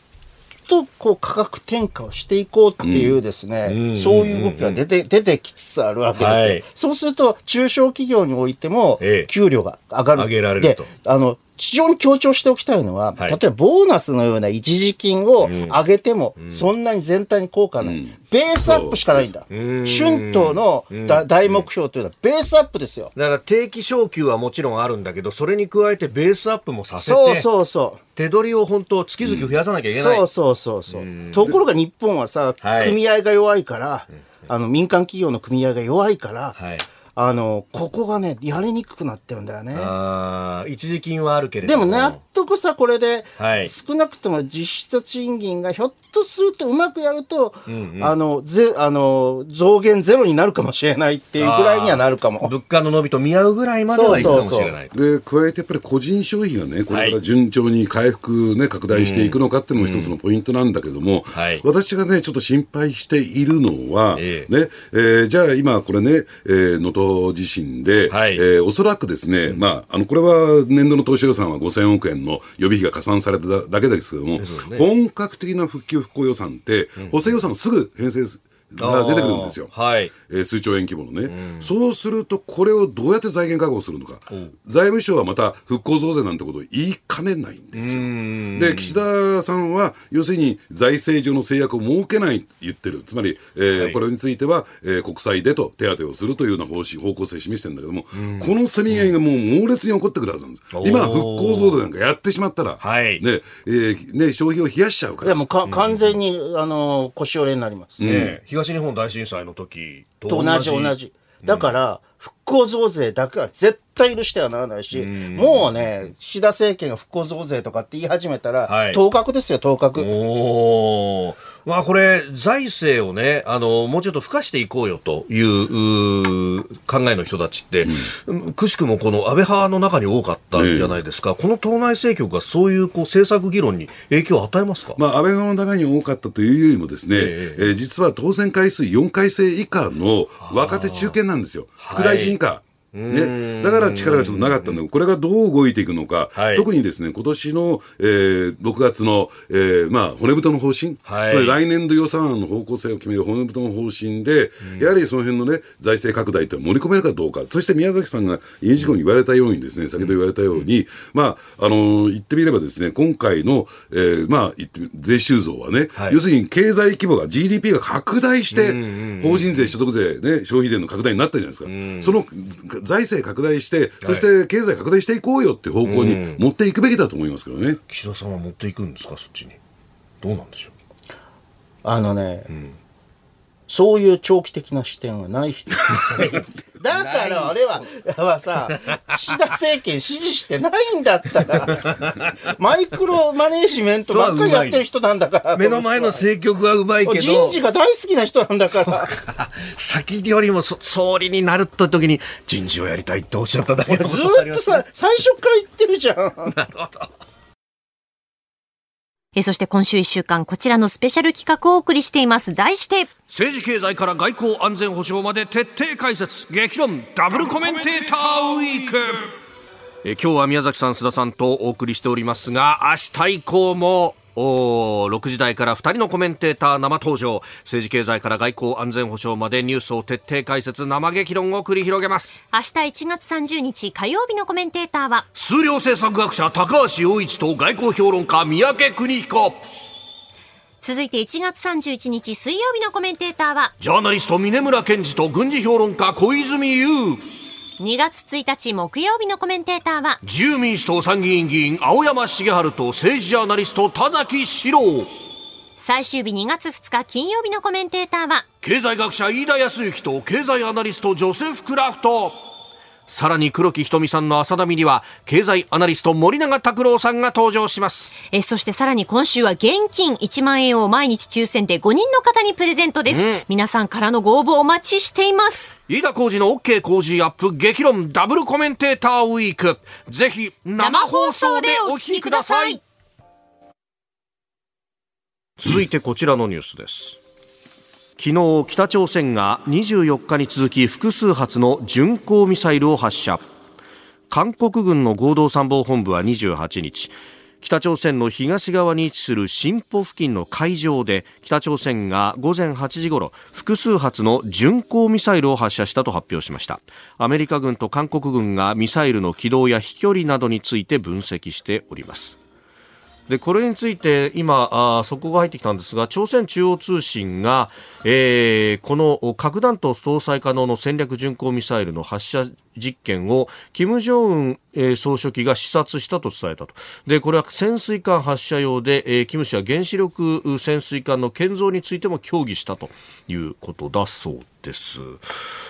[SPEAKER 4] とこう価格転嫁をしていこうっていうですね、そういう動きが出て、出てきつつあるわけです。よ。
[SPEAKER 2] はい。
[SPEAKER 4] そうすると、中小企業においても
[SPEAKER 2] ええ、
[SPEAKER 4] 給料が上がる。
[SPEAKER 2] 上げられる
[SPEAKER 4] で
[SPEAKER 2] と、
[SPEAKER 4] あの、非常に強調しておきたいのは、
[SPEAKER 2] はい
[SPEAKER 4] 例えばボーナスのような一時金を上げても、そんなに全体に効果ない。ベースアップしかないんだ。春闘のだ大目標というのはベースアップですよ。
[SPEAKER 2] だから定期昇給はもちろんあるんだけど、それに加えてベースアップもさせて、
[SPEAKER 4] そうそうそう。
[SPEAKER 2] 手取りを本当月々増やさなきゃいけない。
[SPEAKER 4] そうそうそうそう。ところが日本はさ、
[SPEAKER 2] はい
[SPEAKER 4] 組合が弱いから、あの、民間企業の組合が弱いから、
[SPEAKER 2] はい。
[SPEAKER 4] あの、ここがね、やりにくくなってるんだよね。
[SPEAKER 2] 一時金はあるけれ
[SPEAKER 4] で
[SPEAKER 2] ども。
[SPEAKER 4] も納得さ、これで、
[SPEAKER 2] はい
[SPEAKER 4] 少なくとも実質賃金がひょっとするとうまくやると、あの、ぜ、あの、増減ゼロになるかもしれないっていうぐらいにはなるかも。
[SPEAKER 2] 物価の伸びと見合うぐらいまではいくかもしれない。
[SPEAKER 5] で、加えてやっぱり個人消費がね、これから順調に回復ね、拡大していくのかっていうのも一つのポイントなんだけども、
[SPEAKER 2] はい
[SPEAKER 5] 私がね、ちょっと心配しているのは、
[SPEAKER 2] え
[SPEAKER 5] ね、えーじゃあ今これね、えー能登地震で、
[SPEAKER 2] はい。
[SPEAKER 5] えーおそらくですね、まあ、あの、これは年度の投資予算は5000億円の予備費が加算されただけですけども、本格的な復旧復興予算って、補正予算すぐ編成すが出てくるんですよ。
[SPEAKER 2] はい。
[SPEAKER 5] えー数兆円規模のね、そうすると、これをどうやって財源確保するのか、財務省はまた復興増税なんてことを言いかねないんですよ。で、岸田さんは、要するに財政上の制約を設けないって言ってる、つまり、えー
[SPEAKER 2] はい。
[SPEAKER 5] これについては、えー国債でと手当てをするというような方針方向性を示してるんだけども、このせめぎ合いがもう猛烈に起こってくるはずなんです。今、復興増税なんかやってしまったら、
[SPEAKER 2] はい。
[SPEAKER 5] ねえーね、消費を冷やしちゃうから。
[SPEAKER 4] でもか、完全に、あの、腰折れになります。
[SPEAKER 2] ね。え東日本大震災の時と
[SPEAKER 4] と同じ同じ。だから、復興増税だけは絶対許してはならないし、もうね、岸田政権が復興増税とかって言い始めたら、
[SPEAKER 2] はい
[SPEAKER 4] 当確ですよ、当確。
[SPEAKER 2] おーまあこれ、財政をね、あの、もうちょっと付加していこうよといううー考えの人たちって、くしくもこの安倍派の中に多かったんじゃないですか。この党内政局がそういうこう政策議論に影響を与えますか？
[SPEAKER 5] まあ、安倍派の中に多かったというよりもですね、
[SPEAKER 2] え
[SPEAKER 5] えー実は当選回数4回生以下の若手中堅なんですよ。副大臣以下。ね、だから力がちょっとなかったんだけど、これがどう動いていくのか、
[SPEAKER 2] はい。
[SPEAKER 5] 特にですね、今年の、えー6月の、えーまあ、骨太の方針、
[SPEAKER 2] はい。
[SPEAKER 5] つまり来年度予算案の方向性を決める骨太の方針で、やはりその辺のね、財政拡大って盛り込めるかどうか、そして宮崎さんが委員事項に言われたようにですね、先ほど言われたように、まあ、あのー言ってみればですね、今回の、えーまあ、言ってみ税収増はね、
[SPEAKER 2] はい。
[SPEAKER 5] 要するに経済規模が GDP が拡大して、法人税、所得税、ね、消費税の拡大になったじゃないですか。その財政拡大して、そして経済拡大していこうよっていう方向に持っていくべきだと思いますけどね。
[SPEAKER 2] 岸田さんは持っていくんですか、そっちに。どうなんでしょ
[SPEAKER 4] あのね、そういう長期的な視点がない人。だから俺は、はさ、岸田政権支持してないんだったら、マイクロマネージメントばっかりやってる人なんだから。
[SPEAKER 2] 目の前の政局はうまいけど。
[SPEAKER 4] 人事が大好きな人なんだから。
[SPEAKER 2] 先よりもそ総理になるって時に人事をやりたいっておっしゃっただけの
[SPEAKER 4] ずっとさ、最初から言ってるじゃん。
[SPEAKER 3] えーそして今週1週間、こちらのスペシャル企画をお送りしています。題して、
[SPEAKER 2] 政治経済から外交安全保障まで徹底解説激論ダブルコメンテーターウィークえ今日は宮崎さん須田さんとお送りしておりますが明日以降もおー6時台から2人のコメンテーター生登場。政治経済から外交安全保障までニュースを徹底解説生激論を繰り広げます。
[SPEAKER 3] 明日1月30日火曜日のコメンテーターは、
[SPEAKER 2] 数量政策学者高橋洋一と外交評論家三宅邦彦。
[SPEAKER 3] 続いて1月31日水曜日のコメンテーターは、
[SPEAKER 2] ジャーナリスト峰村健二と軍事評論家小泉悠
[SPEAKER 3] 2月1日木曜日のコメンテーターは、
[SPEAKER 2] 自由民主党参議院議員青山茂春と政治ジャーナリスト田崎史郎。
[SPEAKER 3] 最終日2月2日金曜日のコメンテーターは、
[SPEAKER 2] 経済学者飯田康之と経済アナリストジョセフ・クラフトさらに黒木瞳さんの朝ダミには経済アナリスト森永卓郎さんが登場します。
[SPEAKER 3] えーそしてさらに今週は現金1万円を毎日抽選で5人の方にプレゼントです。皆さんからのご応募お待ちしています。
[SPEAKER 2] 飯田浩二の OK 工事アップ激論ダブルコメンテーターウィーク。ぜひ生放送でお聞きください。続いてこちらのニュースです昨日北朝鮮が24日に続き複数発の巡航ミサイルを発射。韓国軍の合同参謀本部は28日北朝鮮の東側に位置する新浦付近の海上で北朝鮮が午前8時ごろ複数発の巡航ミサイルを発射したと発表しました。アメリカ軍と韓国軍がミサイルの軌道や飛距離などについて分析しております。でこれについて今あー速報が入ってきたんですが朝鮮中央通信が、えーこの核弾頭搭載可能の戦略巡航ミサイルの発射実験を金正恩、えー総書記が視察したと伝えたと。でこれは潜水艦発射用で、えー、金氏は原子力潜水艦の建造についても協議したということだそうです。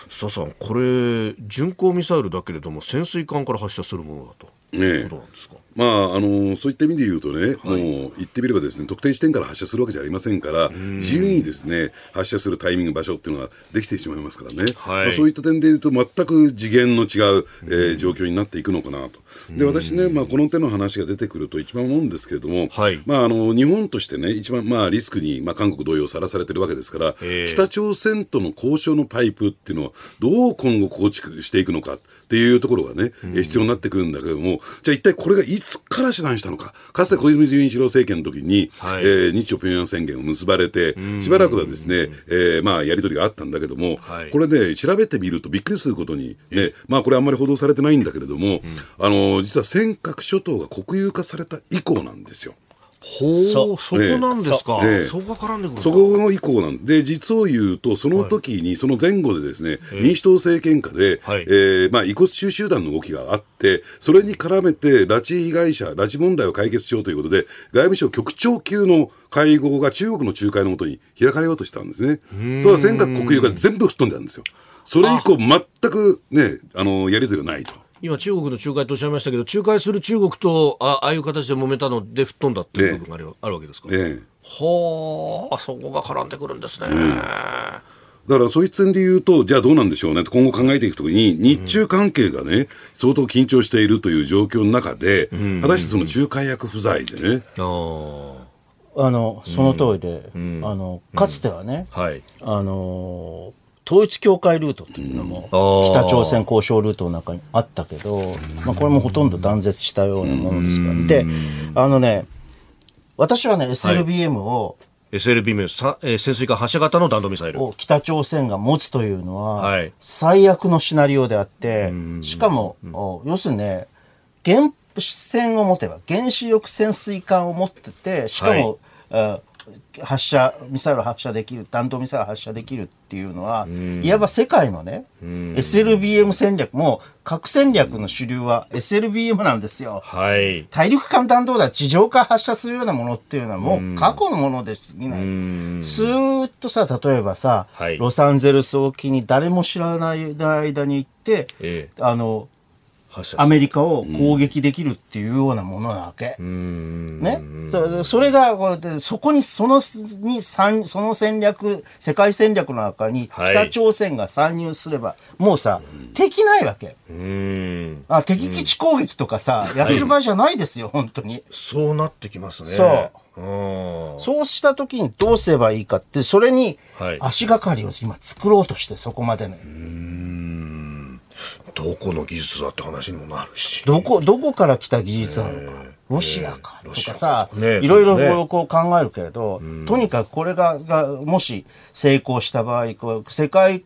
[SPEAKER 2] 須田さんこれ巡航ミサイルだけれども潜水艦から発射するものだと。いうことなんですか？
[SPEAKER 5] まあ、あのそういった意味で言うとね、もう言ってみればですね、特定地点から発射するわけじゃありませんから、自由にですね、発射するタイミング、場所っていうのができてしまいますからね、
[SPEAKER 2] はい。
[SPEAKER 5] まあ、そういった点で言うと、全く次元の違う、えー状況になっていくのかなと。で、私ね、まあ、この手の話が出てくると一番思うんですけれども、
[SPEAKER 2] はい。
[SPEAKER 5] まあ、あの、日本としてね、一番、まあ、リスクに、まあ、韓国同様さらされてるわけですから、
[SPEAKER 2] ええ。
[SPEAKER 5] 北朝鮮との交渉のパイプっていうのを、どう今後構築していくのか。っていうところがね、えー必要になってくるんだけども、じゃあ一体これがいつから手段したのか。かつて小泉純一郎政権の時に、
[SPEAKER 2] はい。
[SPEAKER 5] えー日朝平壌宣言を結ばれて、しばらくはですね、えーまあやり取りがあったんだけども、
[SPEAKER 2] はい。
[SPEAKER 5] これね、調べてみるとびっくりすることに、ね、まあこれあんまり報道されてないんだけれども、あの、実は尖閣諸島が国有化された以降なんですよ。
[SPEAKER 2] ほう
[SPEAKER 4] そ
[SPEAKER 2] そこなんですか、
[SPEAKER 5] ええ。
[SPEAKER 2] そこが絡んでくる
[SPEAKER 5] そこの以降なんで、実を言うと、その時に、その前後でですね、民主党政権下で、
[SPEAKER 2] はい。
[SPEAKER 5] えーまあ、遺骨収集団の動きがあって、それに絡めて、拉致被害者、拉致問題を解決しようということで、外務省局長級の会合が中国の仲介のもとに開かれようとしたんですね。ただ、尖閣国有化全部吹っ飛んでたんですよ。それ以降、全くね、あの、やり取りがないと。
[SPEAKER 2] 今、中国の仲介とおっしゃいましたけど、仲介する中国とあああいう形で揉めたので吹っ飛んだっていう部分がある,、あるわけですか？
[SPEAKER 5] ええ。
[SPEAKER 2] はあ、そこが絡んでくるんですね。
[SPEAKER 5] だからそういう点で言うと、じゃあどうなんでしょうねと今後考えていくときに、日中関係がね、相当緊張しているという状況の中で、果たしてその仲介役不在でね、
[SPEAKER 2] あ
[SPEAKER 4] の、その通りで、あの、かつてはね、
[SPEAKER 2] はい。
[SPEAKER 4] あのー統一教会ルートっていうのも、北朝鮮交渉ルートの中にあったけど、まあ、これもほとんど断絶したようなものですから、で、あのね、私はね、SLBM を、
[SPEAKER 2] SLBM、さえー潜水艦発射型の弾道ミサイル。
[SPEAKER 4] を北朝鮮が持つというのは、
[SPEAKER 2] はい。
[SPEAKER 4] 最悪のシナリオであって、しかも、お要するにね、原船を持てば、原子力潜水艦を持ってて、しかも、あ発射、ミサイル発射できる、弾道ミサイル発射できるっていうのは、いわば世界のね、SLBM 戦略、もう核戦略の主流は SLBM なんですよ。
[SPEAKER 2] はい。
[SPEAKER 4] 大陸間弾道弾、地上から発射するようなものっていうのはもう過去のもので過ぎない。スーッとさ、例えばさ、
[SPEAKER 2] はい
[SPEAKER 4] ロサンゼルス沖に誰も知らない間に行って、
[SPEAKER 2] ええ
[SPEAKER 4] あの、アメリカを攻撃できるっていうようなものなわけ。ね。そそれが、そこに、その、に、参その戦略、世界戦略の中に、
[SPEAKER 2] はい
[SPEAKER 4] 北朝鮮が参入すれば、もうさ、敵ないわけ。
[SPEAKER 2] うーん。
[SPEAKER 4] あ、敵基地攻撃とかさ、やってる場合じゃないですよ、本当に。
[SPEAKER 2] そうなってきますね。
[SPEAKER 4] そう
[SPEAKER 2] うん。
[SPEAKER 4] そうした時にどうすればいいかって、それに
[SPEAKER 2] はい
[SPEAKER 4] 足がかりを今作ろうとして、そこまでね。
[SPEAKER 2] どこの技術だって話にもなるし。
[SPEAKER 4] どこ、どこから来た技術なのか。ロシアかとかさ、
[SPEAKER 2] ね
[SPEAKER 4] いろいろこう考えるけれど、とにかくこれが、が、もし成功した場合、こう世界、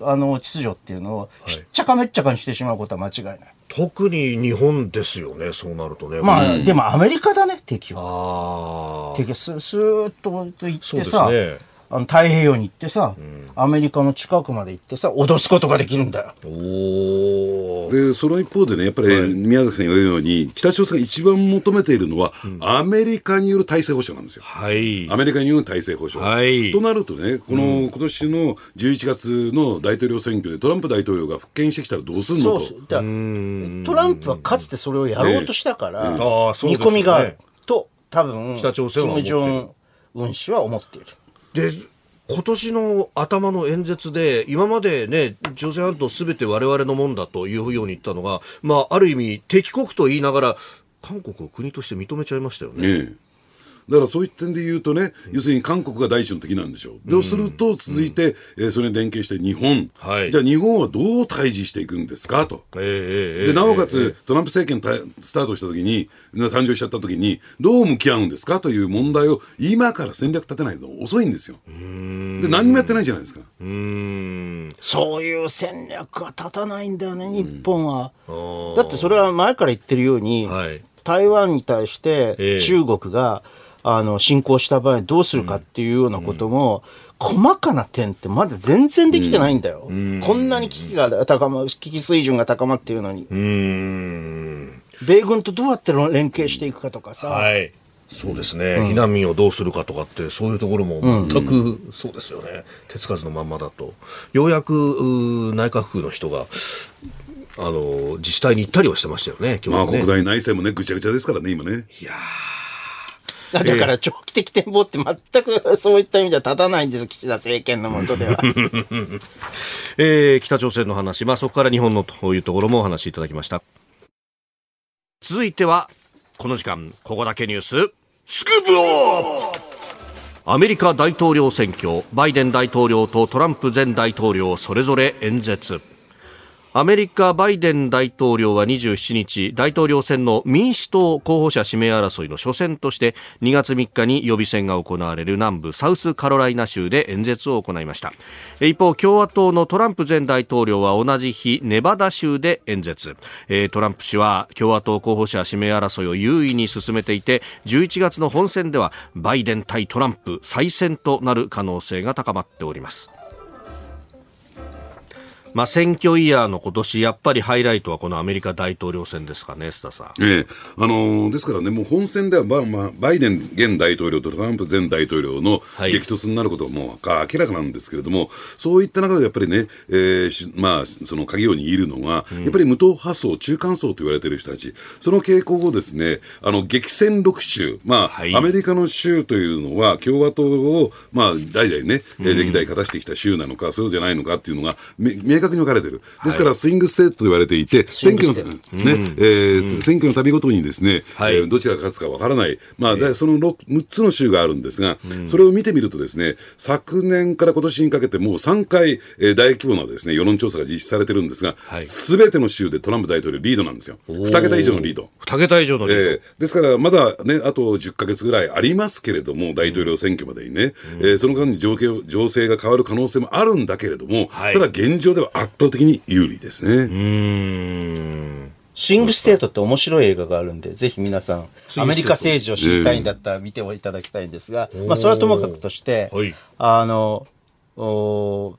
[SPEAKER 4] あの、秩序っていうのを、しっちゃかめっちゃかにしてしまうことは間違いない。
[SPEAKER 2] 特に日本ですよね、そうなるとね。
[SPEAKER 4] まあ、
[SPEAKER 2] うん
[SPEAKER 4] でもアメリカだね、敵は。敵はススーッとと行ってさ、
[SPEAKER 2] ね
[SPEAKER 4] あの太平洋に行ってさ、アメリカの近くまで行ってさ、脅すことができるんだよ。
[SPEAKER 2] おお。
[SPEAKER 5] で、その一方でね、やっぱり宮崎さん言われるように、北朝鮮が一番求めているのは、アメリカによる体制保障なんですよ。
[SPEAKER 2] はい。
[SPEAKER 5] アメリカによる体制保障。
[SPEAKER 2] はい
[SPEAKER 5] となるとね、この今年の11月の大統領選挙でトランプ大統領が復権してきたらどうするのと。
[SPEAKER 4] そうそうだからトランプはかつてそれをやろうとしたから、
[SPEAKER 2] んああそう
[SPEAKER 4] 見
[SPEAKER 2] ですね
[SPEAKER 4] 込みがあると、多分、
[SPEAKER 2] 北朝鮮は思ってる
[SPEAKER 4] キム・ジョンウン氏は思っている。
[SPEAKER 2] で、今年の頭の演説で、今までね、朝鮮半島すべて我々のもんだというように言ったのが、まあ、ある意味、敵国と言いながら、韓国を国として認めちゃいましたよね。
[SPEAKER 5] ええだからそういう点で言うとね、要するに韓国が第一の敵なんでしょう。そうすると、続いて、えーそれに連携して日本、
[SPEAKER 2] はい。
[SPEAKER 5] じゃあ日本はどう対峙していくんですか？と。
[SPEAKER 2] えええええ
[SPEAKER 5] で、
[SPEAKER 2] え
[SPEAKER 5] なおかつ、トランプ政権たスタートした時に、な誕生しちゃった時に、どう向き合うんですか？という問題を、今から戦略立てないと遅いんですよ。で、何もやってないじゃないですか。
[SPEAKER 2] うーん。
[SPEAKER 4] そういう戦略は立たないんだよね、日本は。だってそれは前から言ってるように、
[SPEAKER 2] はい。
[SPEAKER 4] 台湾に対し
[SPEAKER 2] ええ。
[SPEAKER 4] て中国が、あの侵攻した場合どうするかっていうようなことも、細かな点ってまだ全然できてないんだよ。こんなに危機が高ま、危機水準が高まっているのに。
[SPEAKER 2] うーん。
[SPEAKER 4] 米軍とどうやって連携していくかとかさ、
[SPEAKER 2] はい。そうですね、避難民をどうするかとかって、そういうところも全くそうですよね、手つかずのまんまだと、ようやくうー内閣府の人が、あの自治体に行ったりはしてましたよね、今
[SPEAKER 5] まあ
[SPEAKER 2] 日ね
[SPEAKER 5] 国内内政もね、ぐちゃぐちゃですからね、今ね。
[SPEAKER 2] いや
[SPEAKER 4] だから長期的展望って全くそういった意味では立たないんです、岸田政権の下では。
[SPEAKER 2] ー えー北朝鮮の話、まあ、そこから日本のというところもお話しいただきました。続いては、この時間、ここだけニュース、スクープアップアメリカ大統領選挙、バイデン大統領とトランプ前大統領、それぞれ演説。アメリカバイデン大統領は27日大統領選の民主党候補者指名争いの初戦として2月3日に予備選が行われる南部サウスカロライナ州で演説を行いました。一方共和党のトランプ前大統領は同じ日ネバダ州で演説。トランプ氏は共和党候補者指名争いを優位に進めていて11月の本選ではバイデン対トランプ再選となる可能性が高まっております。まあ、選挙イヤーの今年やっぱりハイライトはこのアメリカ大統領選ですかね、須田さん。
[SPEAKER 5] ええ。あのーですからね、もう本選では、まあまあ、バイデン現大統領とトランプ前大統領の
[SPEAKER 2] はい。
[SPEAKER 5] 激突になることはも明らかなんですけれども、そういった中でやっぱりね、えーしまあ、その鍵を握るのが、やっぱり無党派層、中間層と言われている人たち、その傾向をですね、あの激戦6州、まあ、
[SPEAKER 2] はい。
[SPEAKER 5] アメリカの州というのは、共和党を、まあ、代々ね、えー歴代勝たしてきた州なのか、そうじゃないのかっていうのが、め明確に分かれてる。ですから、スイングステートと言われていて、選挙の、ね、えー選挙の度ごとにですね、
[SPEAKER 2] はい。
[SPEAKER 5] えーどちらが勝つか分からない、まあ、だその 6, 6つの州があるんですが、それを見てみるとですね、昨年から今年にかけてもう3回、えー大規模なですね、世論調査が実施されてるんですが
[SPEAKER 2] はい、
[SPEAKER 5] すべ、ての州でトランプ大統領リードなんですよ。2桁以上のリード。
[SPEAKER 2] 2桁以上のリード。
[SPEAKER 5] えーですから、まだね、あと10ヶ月ぐらいありますけれども、大統領選挙までにね、えーその間に情景情勢が変わる可能性もあるんだけれども、
[SPEAKER 2] はい。
[SPEAKER 5] ただ現状では圧倒的に有利ですね。
[SPEAKER 2] うーん。
[SPEAKER 4] スイングステートって面白い映画があるんで、ぜひ皆さん、アメリカ政治を知りたいんだったら見ていただきたいんですが、まあ、それはともかくとして、
[SPEAKER 2] はい。
[SPEAKER 4] あの、お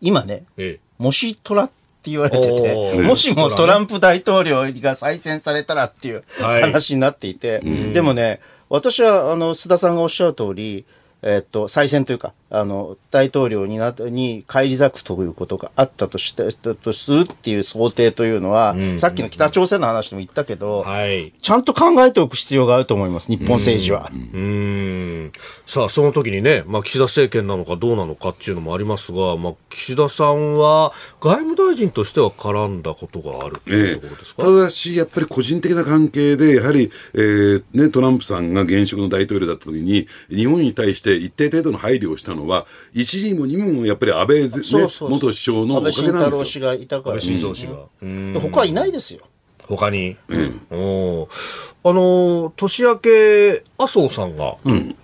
[SPEAKER 4] 今ね、
[SPEAKER 2] え
[SPEAKER 4] もしトラって言われて
[SPEAKER 2] お
[SPEAKER 4] て、
[SPEAKER 2] ー
[SPEAKER 4] もしもトランプ大統領が再選されたらっていう
[SPEAKER 2] はい。
[SPEAKER 4] 話になっていて、でもね、私は、あの、須田さんがおっしゃる通り、えっと、再選というか、あの、大統領にな、に返り咲くということがあったとして、とするっていう想定というのは、さっきの北朝鮮の話でも言ったけど、
[SPEAKER 2] はい。
[SPEAKER 4] ちゃんと考えておく必要があると思います、日本政治は。
[SPEAKER 2] うーんさあ、その時にね、まあ、岸田政権なのかどうなのかっていうのもありますが、まあ、岸田さんは外務大臣としては絡んだことがあるとい
[SPEAKER 5] ええ
[SPEAKER 2] うところですか、
[SPEAKER 5] ただし、やっぱり個人的な関係で、やはり、えーね、トランプさんが現職の大統領だった時に、日本に対して一定程度の配慮をしたのは、一にも二にもやっぱり安倍ぜ、ね、
[SPEAKER 4] そうそうそう
[SPEAKER 5] 元首相のおか
[SPEAKER 4] 安倍晋
[SPEAKER 5] げなんですよ。
[SPEAKER 4] 太郎氏がいたから、
[SPEAKER 2] 安倍晋三氏が
[SPEAKER 4] うん他はいないですよ。
[SPEAKER 2] 他に、おーあのー年明け、麻生さんが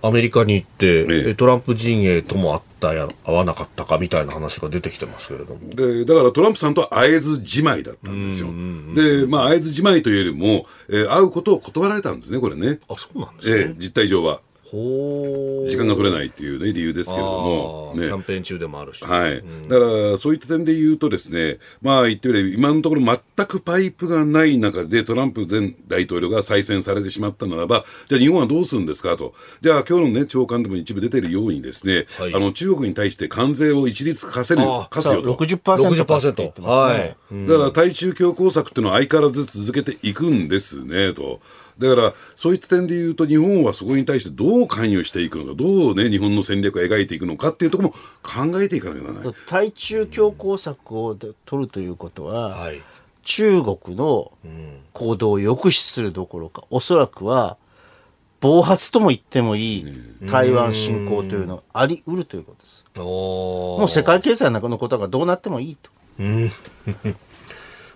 [SPEAKER 2] アメリカに行って、
[SPEAKER 5] ええ
[SPEAKER 2] えトランプ陣営とも会ったや会わなかったかみたいな話が出てきてますけれども。
[SPEAKER 5] で、だからトランプさんとは会えずじまいだったんですよ。で、まあ、会えずじまいというよりも、えー会うことを断られたんですね、これね。
[SPEAKER 2] あ、そうなんですね。
[SPEAKER 5] ええ実態上は。時間が取れないっていうね、理由ですけれども。ね
[SPEAKER 2] キャンペーン中でもあるし。
[SPEAKER 5] はい。だから、そういった点で言うとですね、まあ言ってみれば、今のところ全くパイプがない中で、トランプ前大統領が再選されてしまったならば、じゃあ日本はどうするんですかと。じゃあ今日のね、長官でも一部出てるようにですね、
[SPEAKER 2] はい
[SPEAKER 5] あの、中国に対して関税を一律課せる
[SPEAKER 2] あ、
[SPEAKER 5] 課すよと。
[SPEAKER 4] 60%かって言ってますね。
[SPEAKER 2] はい。
[SPEAKER 5] だから対中強硬策っていうのは相変わらず続けていくんですね、と。だから、そういった点で言うと、日本はそこに対してどう関与していくのか、どうね、日本の戦略を描いていくのかっていうところも考えていかなきゃならない。
[SPEAKER 4] 対中強硬策をで取るということは、
[SPEAKER 2] はい。
[SPEAKER 4] 中国の行動を抑止するどころか、おそらくは、暴発とも言ってもいい台湾侵攻というのはあり得るということです。
[SPEAKER 2] おー
[SPEAKER 4] もう世界経済の中のことがどうなってもいいと。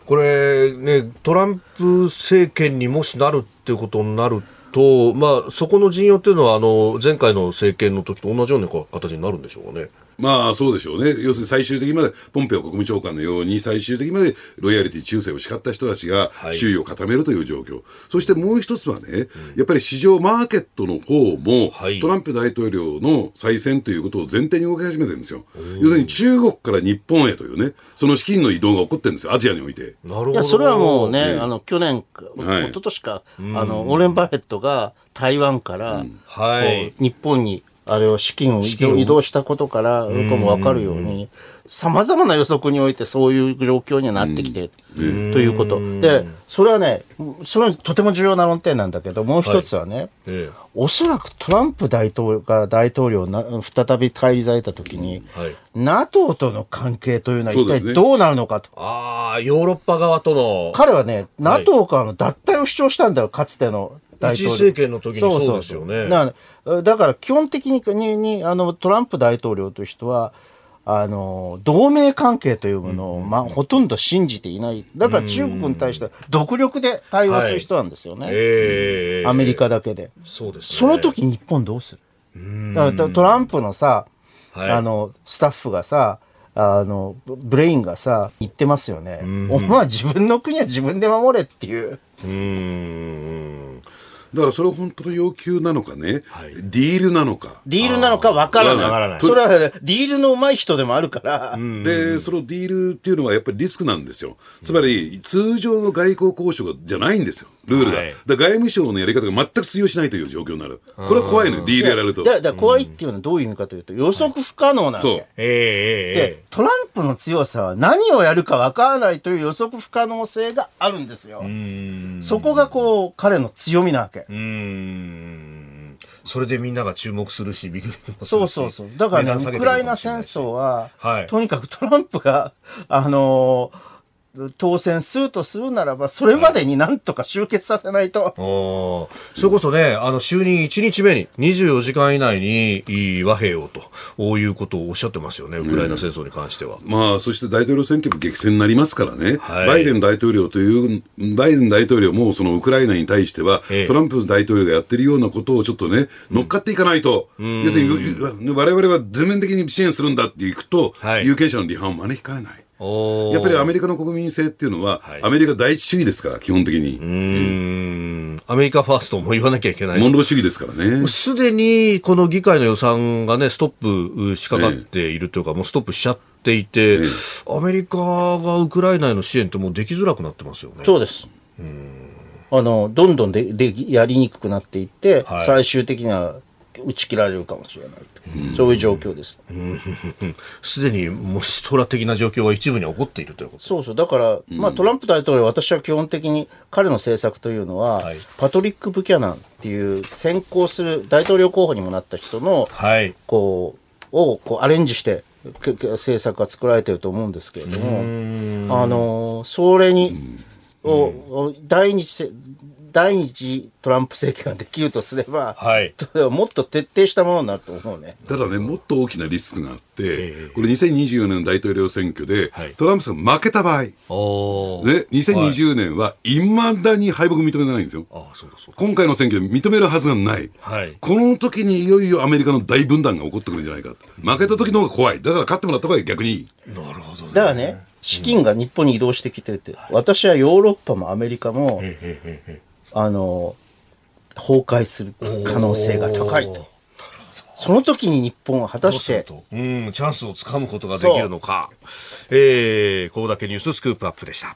[SPEAKER 2] これね、トランプ政権にもしなるっていうことになると、まあ、そこの陣容っていうのは、あの、前回の政権の時と同じような形になるんでしょうかね。
[SPEAKER 5] まあそうでしょうね。要するに最終的にまで、ポンペオ国務長官のように最終的にまでロイヤリティ忠誠を誓った人たちが
[SPEAKER 2] はい
[SPEAKER 5] 周囲を固めるという状況。そしてもう一つはね、やっぱり市場マーケットの方も、
[SPEAKER 2] はい
[SPEAKER 5] トランプ大統領の再選ということを前提に動き始めてるんですよ。要するに中国から日本へというね、その資金の移動が起こってるんですよ。アジアにおいて。
[SPEAKER 2] なるほど。
[SPEAKER 4] いや、それはもうね、
[SPEAKER 5] ええ
[SPEAKER 4] あの、去年か、
[SPEAKER 5] はい
[SPEAKER 4] 一昨年か、あの、オーレン・バフェットが台湾から、
[SPEAKER 2] はい
[SPEAKER 4] こう日本に、あれを資金を。移動したことから、これもわかるように、様々な予測においてそういう状況にはなってきて、ということ。で、それはね、それはとても重要な論点なんだけど、もう一つはね、
[SPEAKER 2] え
[SPEAKER 4] おそらくトランプ大統領が大統領な、再び返り咲いたときに、
[SPEAKER 2] えはい。
[SPEAKER 4] NATO との関係というのは一体どうなるのかと。
[SPEAKER 2] ああ、ヨーロッパ側との。
[SPEAKER 4] 彼はね、NATO からの脱退を主張したんだよ、かつての大統領。
[SPEAKER 2] 一政権の時にそうですよね
[SPEAKER 4] だから、だから基本的にににあのトランプ大統領という人は、あの、同盟関係というものを、まあ、ほとんど信じていない。だから中国に対して独力で対応する人なんですよね。
[SPEAKER 2] ええ
[SPEAKER 4] アメリカだけで。
[SPEAKER 2] そうですね。
[SPEAKER 4] その時日本どうする？だからトランプのさ、
[SPEAKER 2] はい
[SPEAKER 4] あの、スタッフがさ、あの、ブブレインがさ、言ってますよね。お前は自分の国は自分で守れっていう。
[SPEAKER 2] うーん。
[SPEAKER 5] だからそれは本当の要求なのかね、ディールなのか？
[SPEAKER 4] ディールなのかわからない。
[SPEAKER 5] わからない。
[SPEAKER 4] それは、ディールの上手い人でもあるから、
[SPEAKER 5] で、そのディールっていうのはやっぱりリスクなんですよ。つまり、通常の外交交渉じゃないんですよ、ルールが。
[SPEAKER 2] はい
[SPEAKER 5] だから外務省のやり方が全く通用しないという状況になる。これは怖いのよ、ディールやられると。
[SPEAKER 4] だだから怖いっていうのはどういう意味かというと、予測不可能なわ
[SPEAKER 5] そう
[SPEAKER 4] け。
[SPEAKER 2] えええ
[SPEAKER 4] で、トランプの強さは何をやるかわからないという予測不可能性があるんですよ。そこがこう、彼の強みなわけ
[SPEAKER 2] え。うーん。それでみんなが注目するし、ビビりもするし
[SPEAKER 4] そうそうそう。だからね、ウクライナ戦争は、
[SPEAKER 2] はい
[SPEAKER 4] とにかくトランプが、あのー当選するとするならば、それまでになんとか終結させないと。
[SPEAKER 2] おー。それこそね、あの、就任1日目に24時間以内にいい和平をということをおっしゃってますよね、ウクライナ戦争に関しては。
[SPEAKER 5] まあ、そして大統領選挙も激戦になりますからね、
[SPEAKER 2] はい。
[SPEAKER 5] バイデン大統領という、バイデン大統領もそのウクライナに対しては、
[SPEAKER 2] ええ。
[SPEAKER 5] トランプ大統領がやってるようなことをちょっとね、乗っかっていかないと、要するに、我々は全面的に支援するんだっていくと、
[SPEAKER 2] はい。
[SPEAKER 5] 有権者の離反を招きかねない。やっぱりアメリカの国民性っていうのは、
[SPEAKER 2] はい
[SPEAKER 5] アメリカ第一主義ですから、基本的に。
[SPEAKER 2] うーんアメリカファーストも言わなきゃいけない。
[SPEAKER 5] モンロー主義ですからね。
[SPEAKER 2] すでにこの議会の予算がね、ストップしかかっているというか、もうストップしちゃっていて、アメリカがウクライナへの支援ってもうできづらくなってますよね。
[SPEAKER 4] そうです。あの、どんどんで、で、やりにくくなっていって、
[SPEAKER 2] はい
[SPEAKER 4] 最終的には打ち切られるかもしれないと。そういう状況です。
[SPEAKER 2] すでにもうストラ的な状況が一部に起こっているということ。
[SPEAKER 4] そうそう。だから、まあトランプ大統領、私は基本的に彼の政策というのは、
[SPEAKER 2] はい
[SPEAKER 4] パトリック・ブキャナンっていう先行する大統領候補にもなった人の、
[SPEAKER 2] はい。
[SPEAKER 4] こう、をこうアレンジして、政策が作られてると思うんですけれども、あの、それに、を、を第二次せ、第二次トランプ政権ができるとすれば、
[SPEAKER 2] はい
[SPEAKER 4] ともっと徹底したものになると思うね。
[SPEAKER 5] ただね、もっと大きなリスクがあって、これ2024年の大統領選挙で、
[SPEAKER 2] はい
[SPEAKER 5] トランプさんが負けた場合、ね、
[SPEAKER 2] おー
[SPEAKER 5] 2020年はいまだに敗北認めないんですよ。
[SPEAKER 2] ああ、そうだそうだ。
[SPEAKER 5] 今回の選挙で認めるはずがない。
[SPEAKER 2] はい
[SPEAKER 5] この時にいよいよアメリカの大分断が起こってくるんじゃないか。負けた時の方が怖い。だから勝ってもらった方が逆にいい。
[SPEAKER 2] なるほどね。
[SPEAKER 4] だからね、資金が日本に移動してきてるって、私はヨーロッパもアメリカも、あの、崩壊する可能性が高いと。その時に日本は果たして、
[SPEAKER 2] うん、チャンスをつかむことができるのか。えー、ここだけニューススクープアップでした。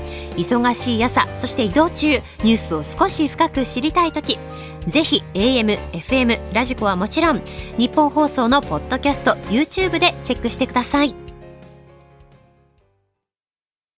[SPEAKER 3] 忙しい朝そして移動中ニュースを少し深く知りたい時ぜひ AM、FM、ラジコはもちろん日本放送のポッドキャスト YouTube でチェックしてください。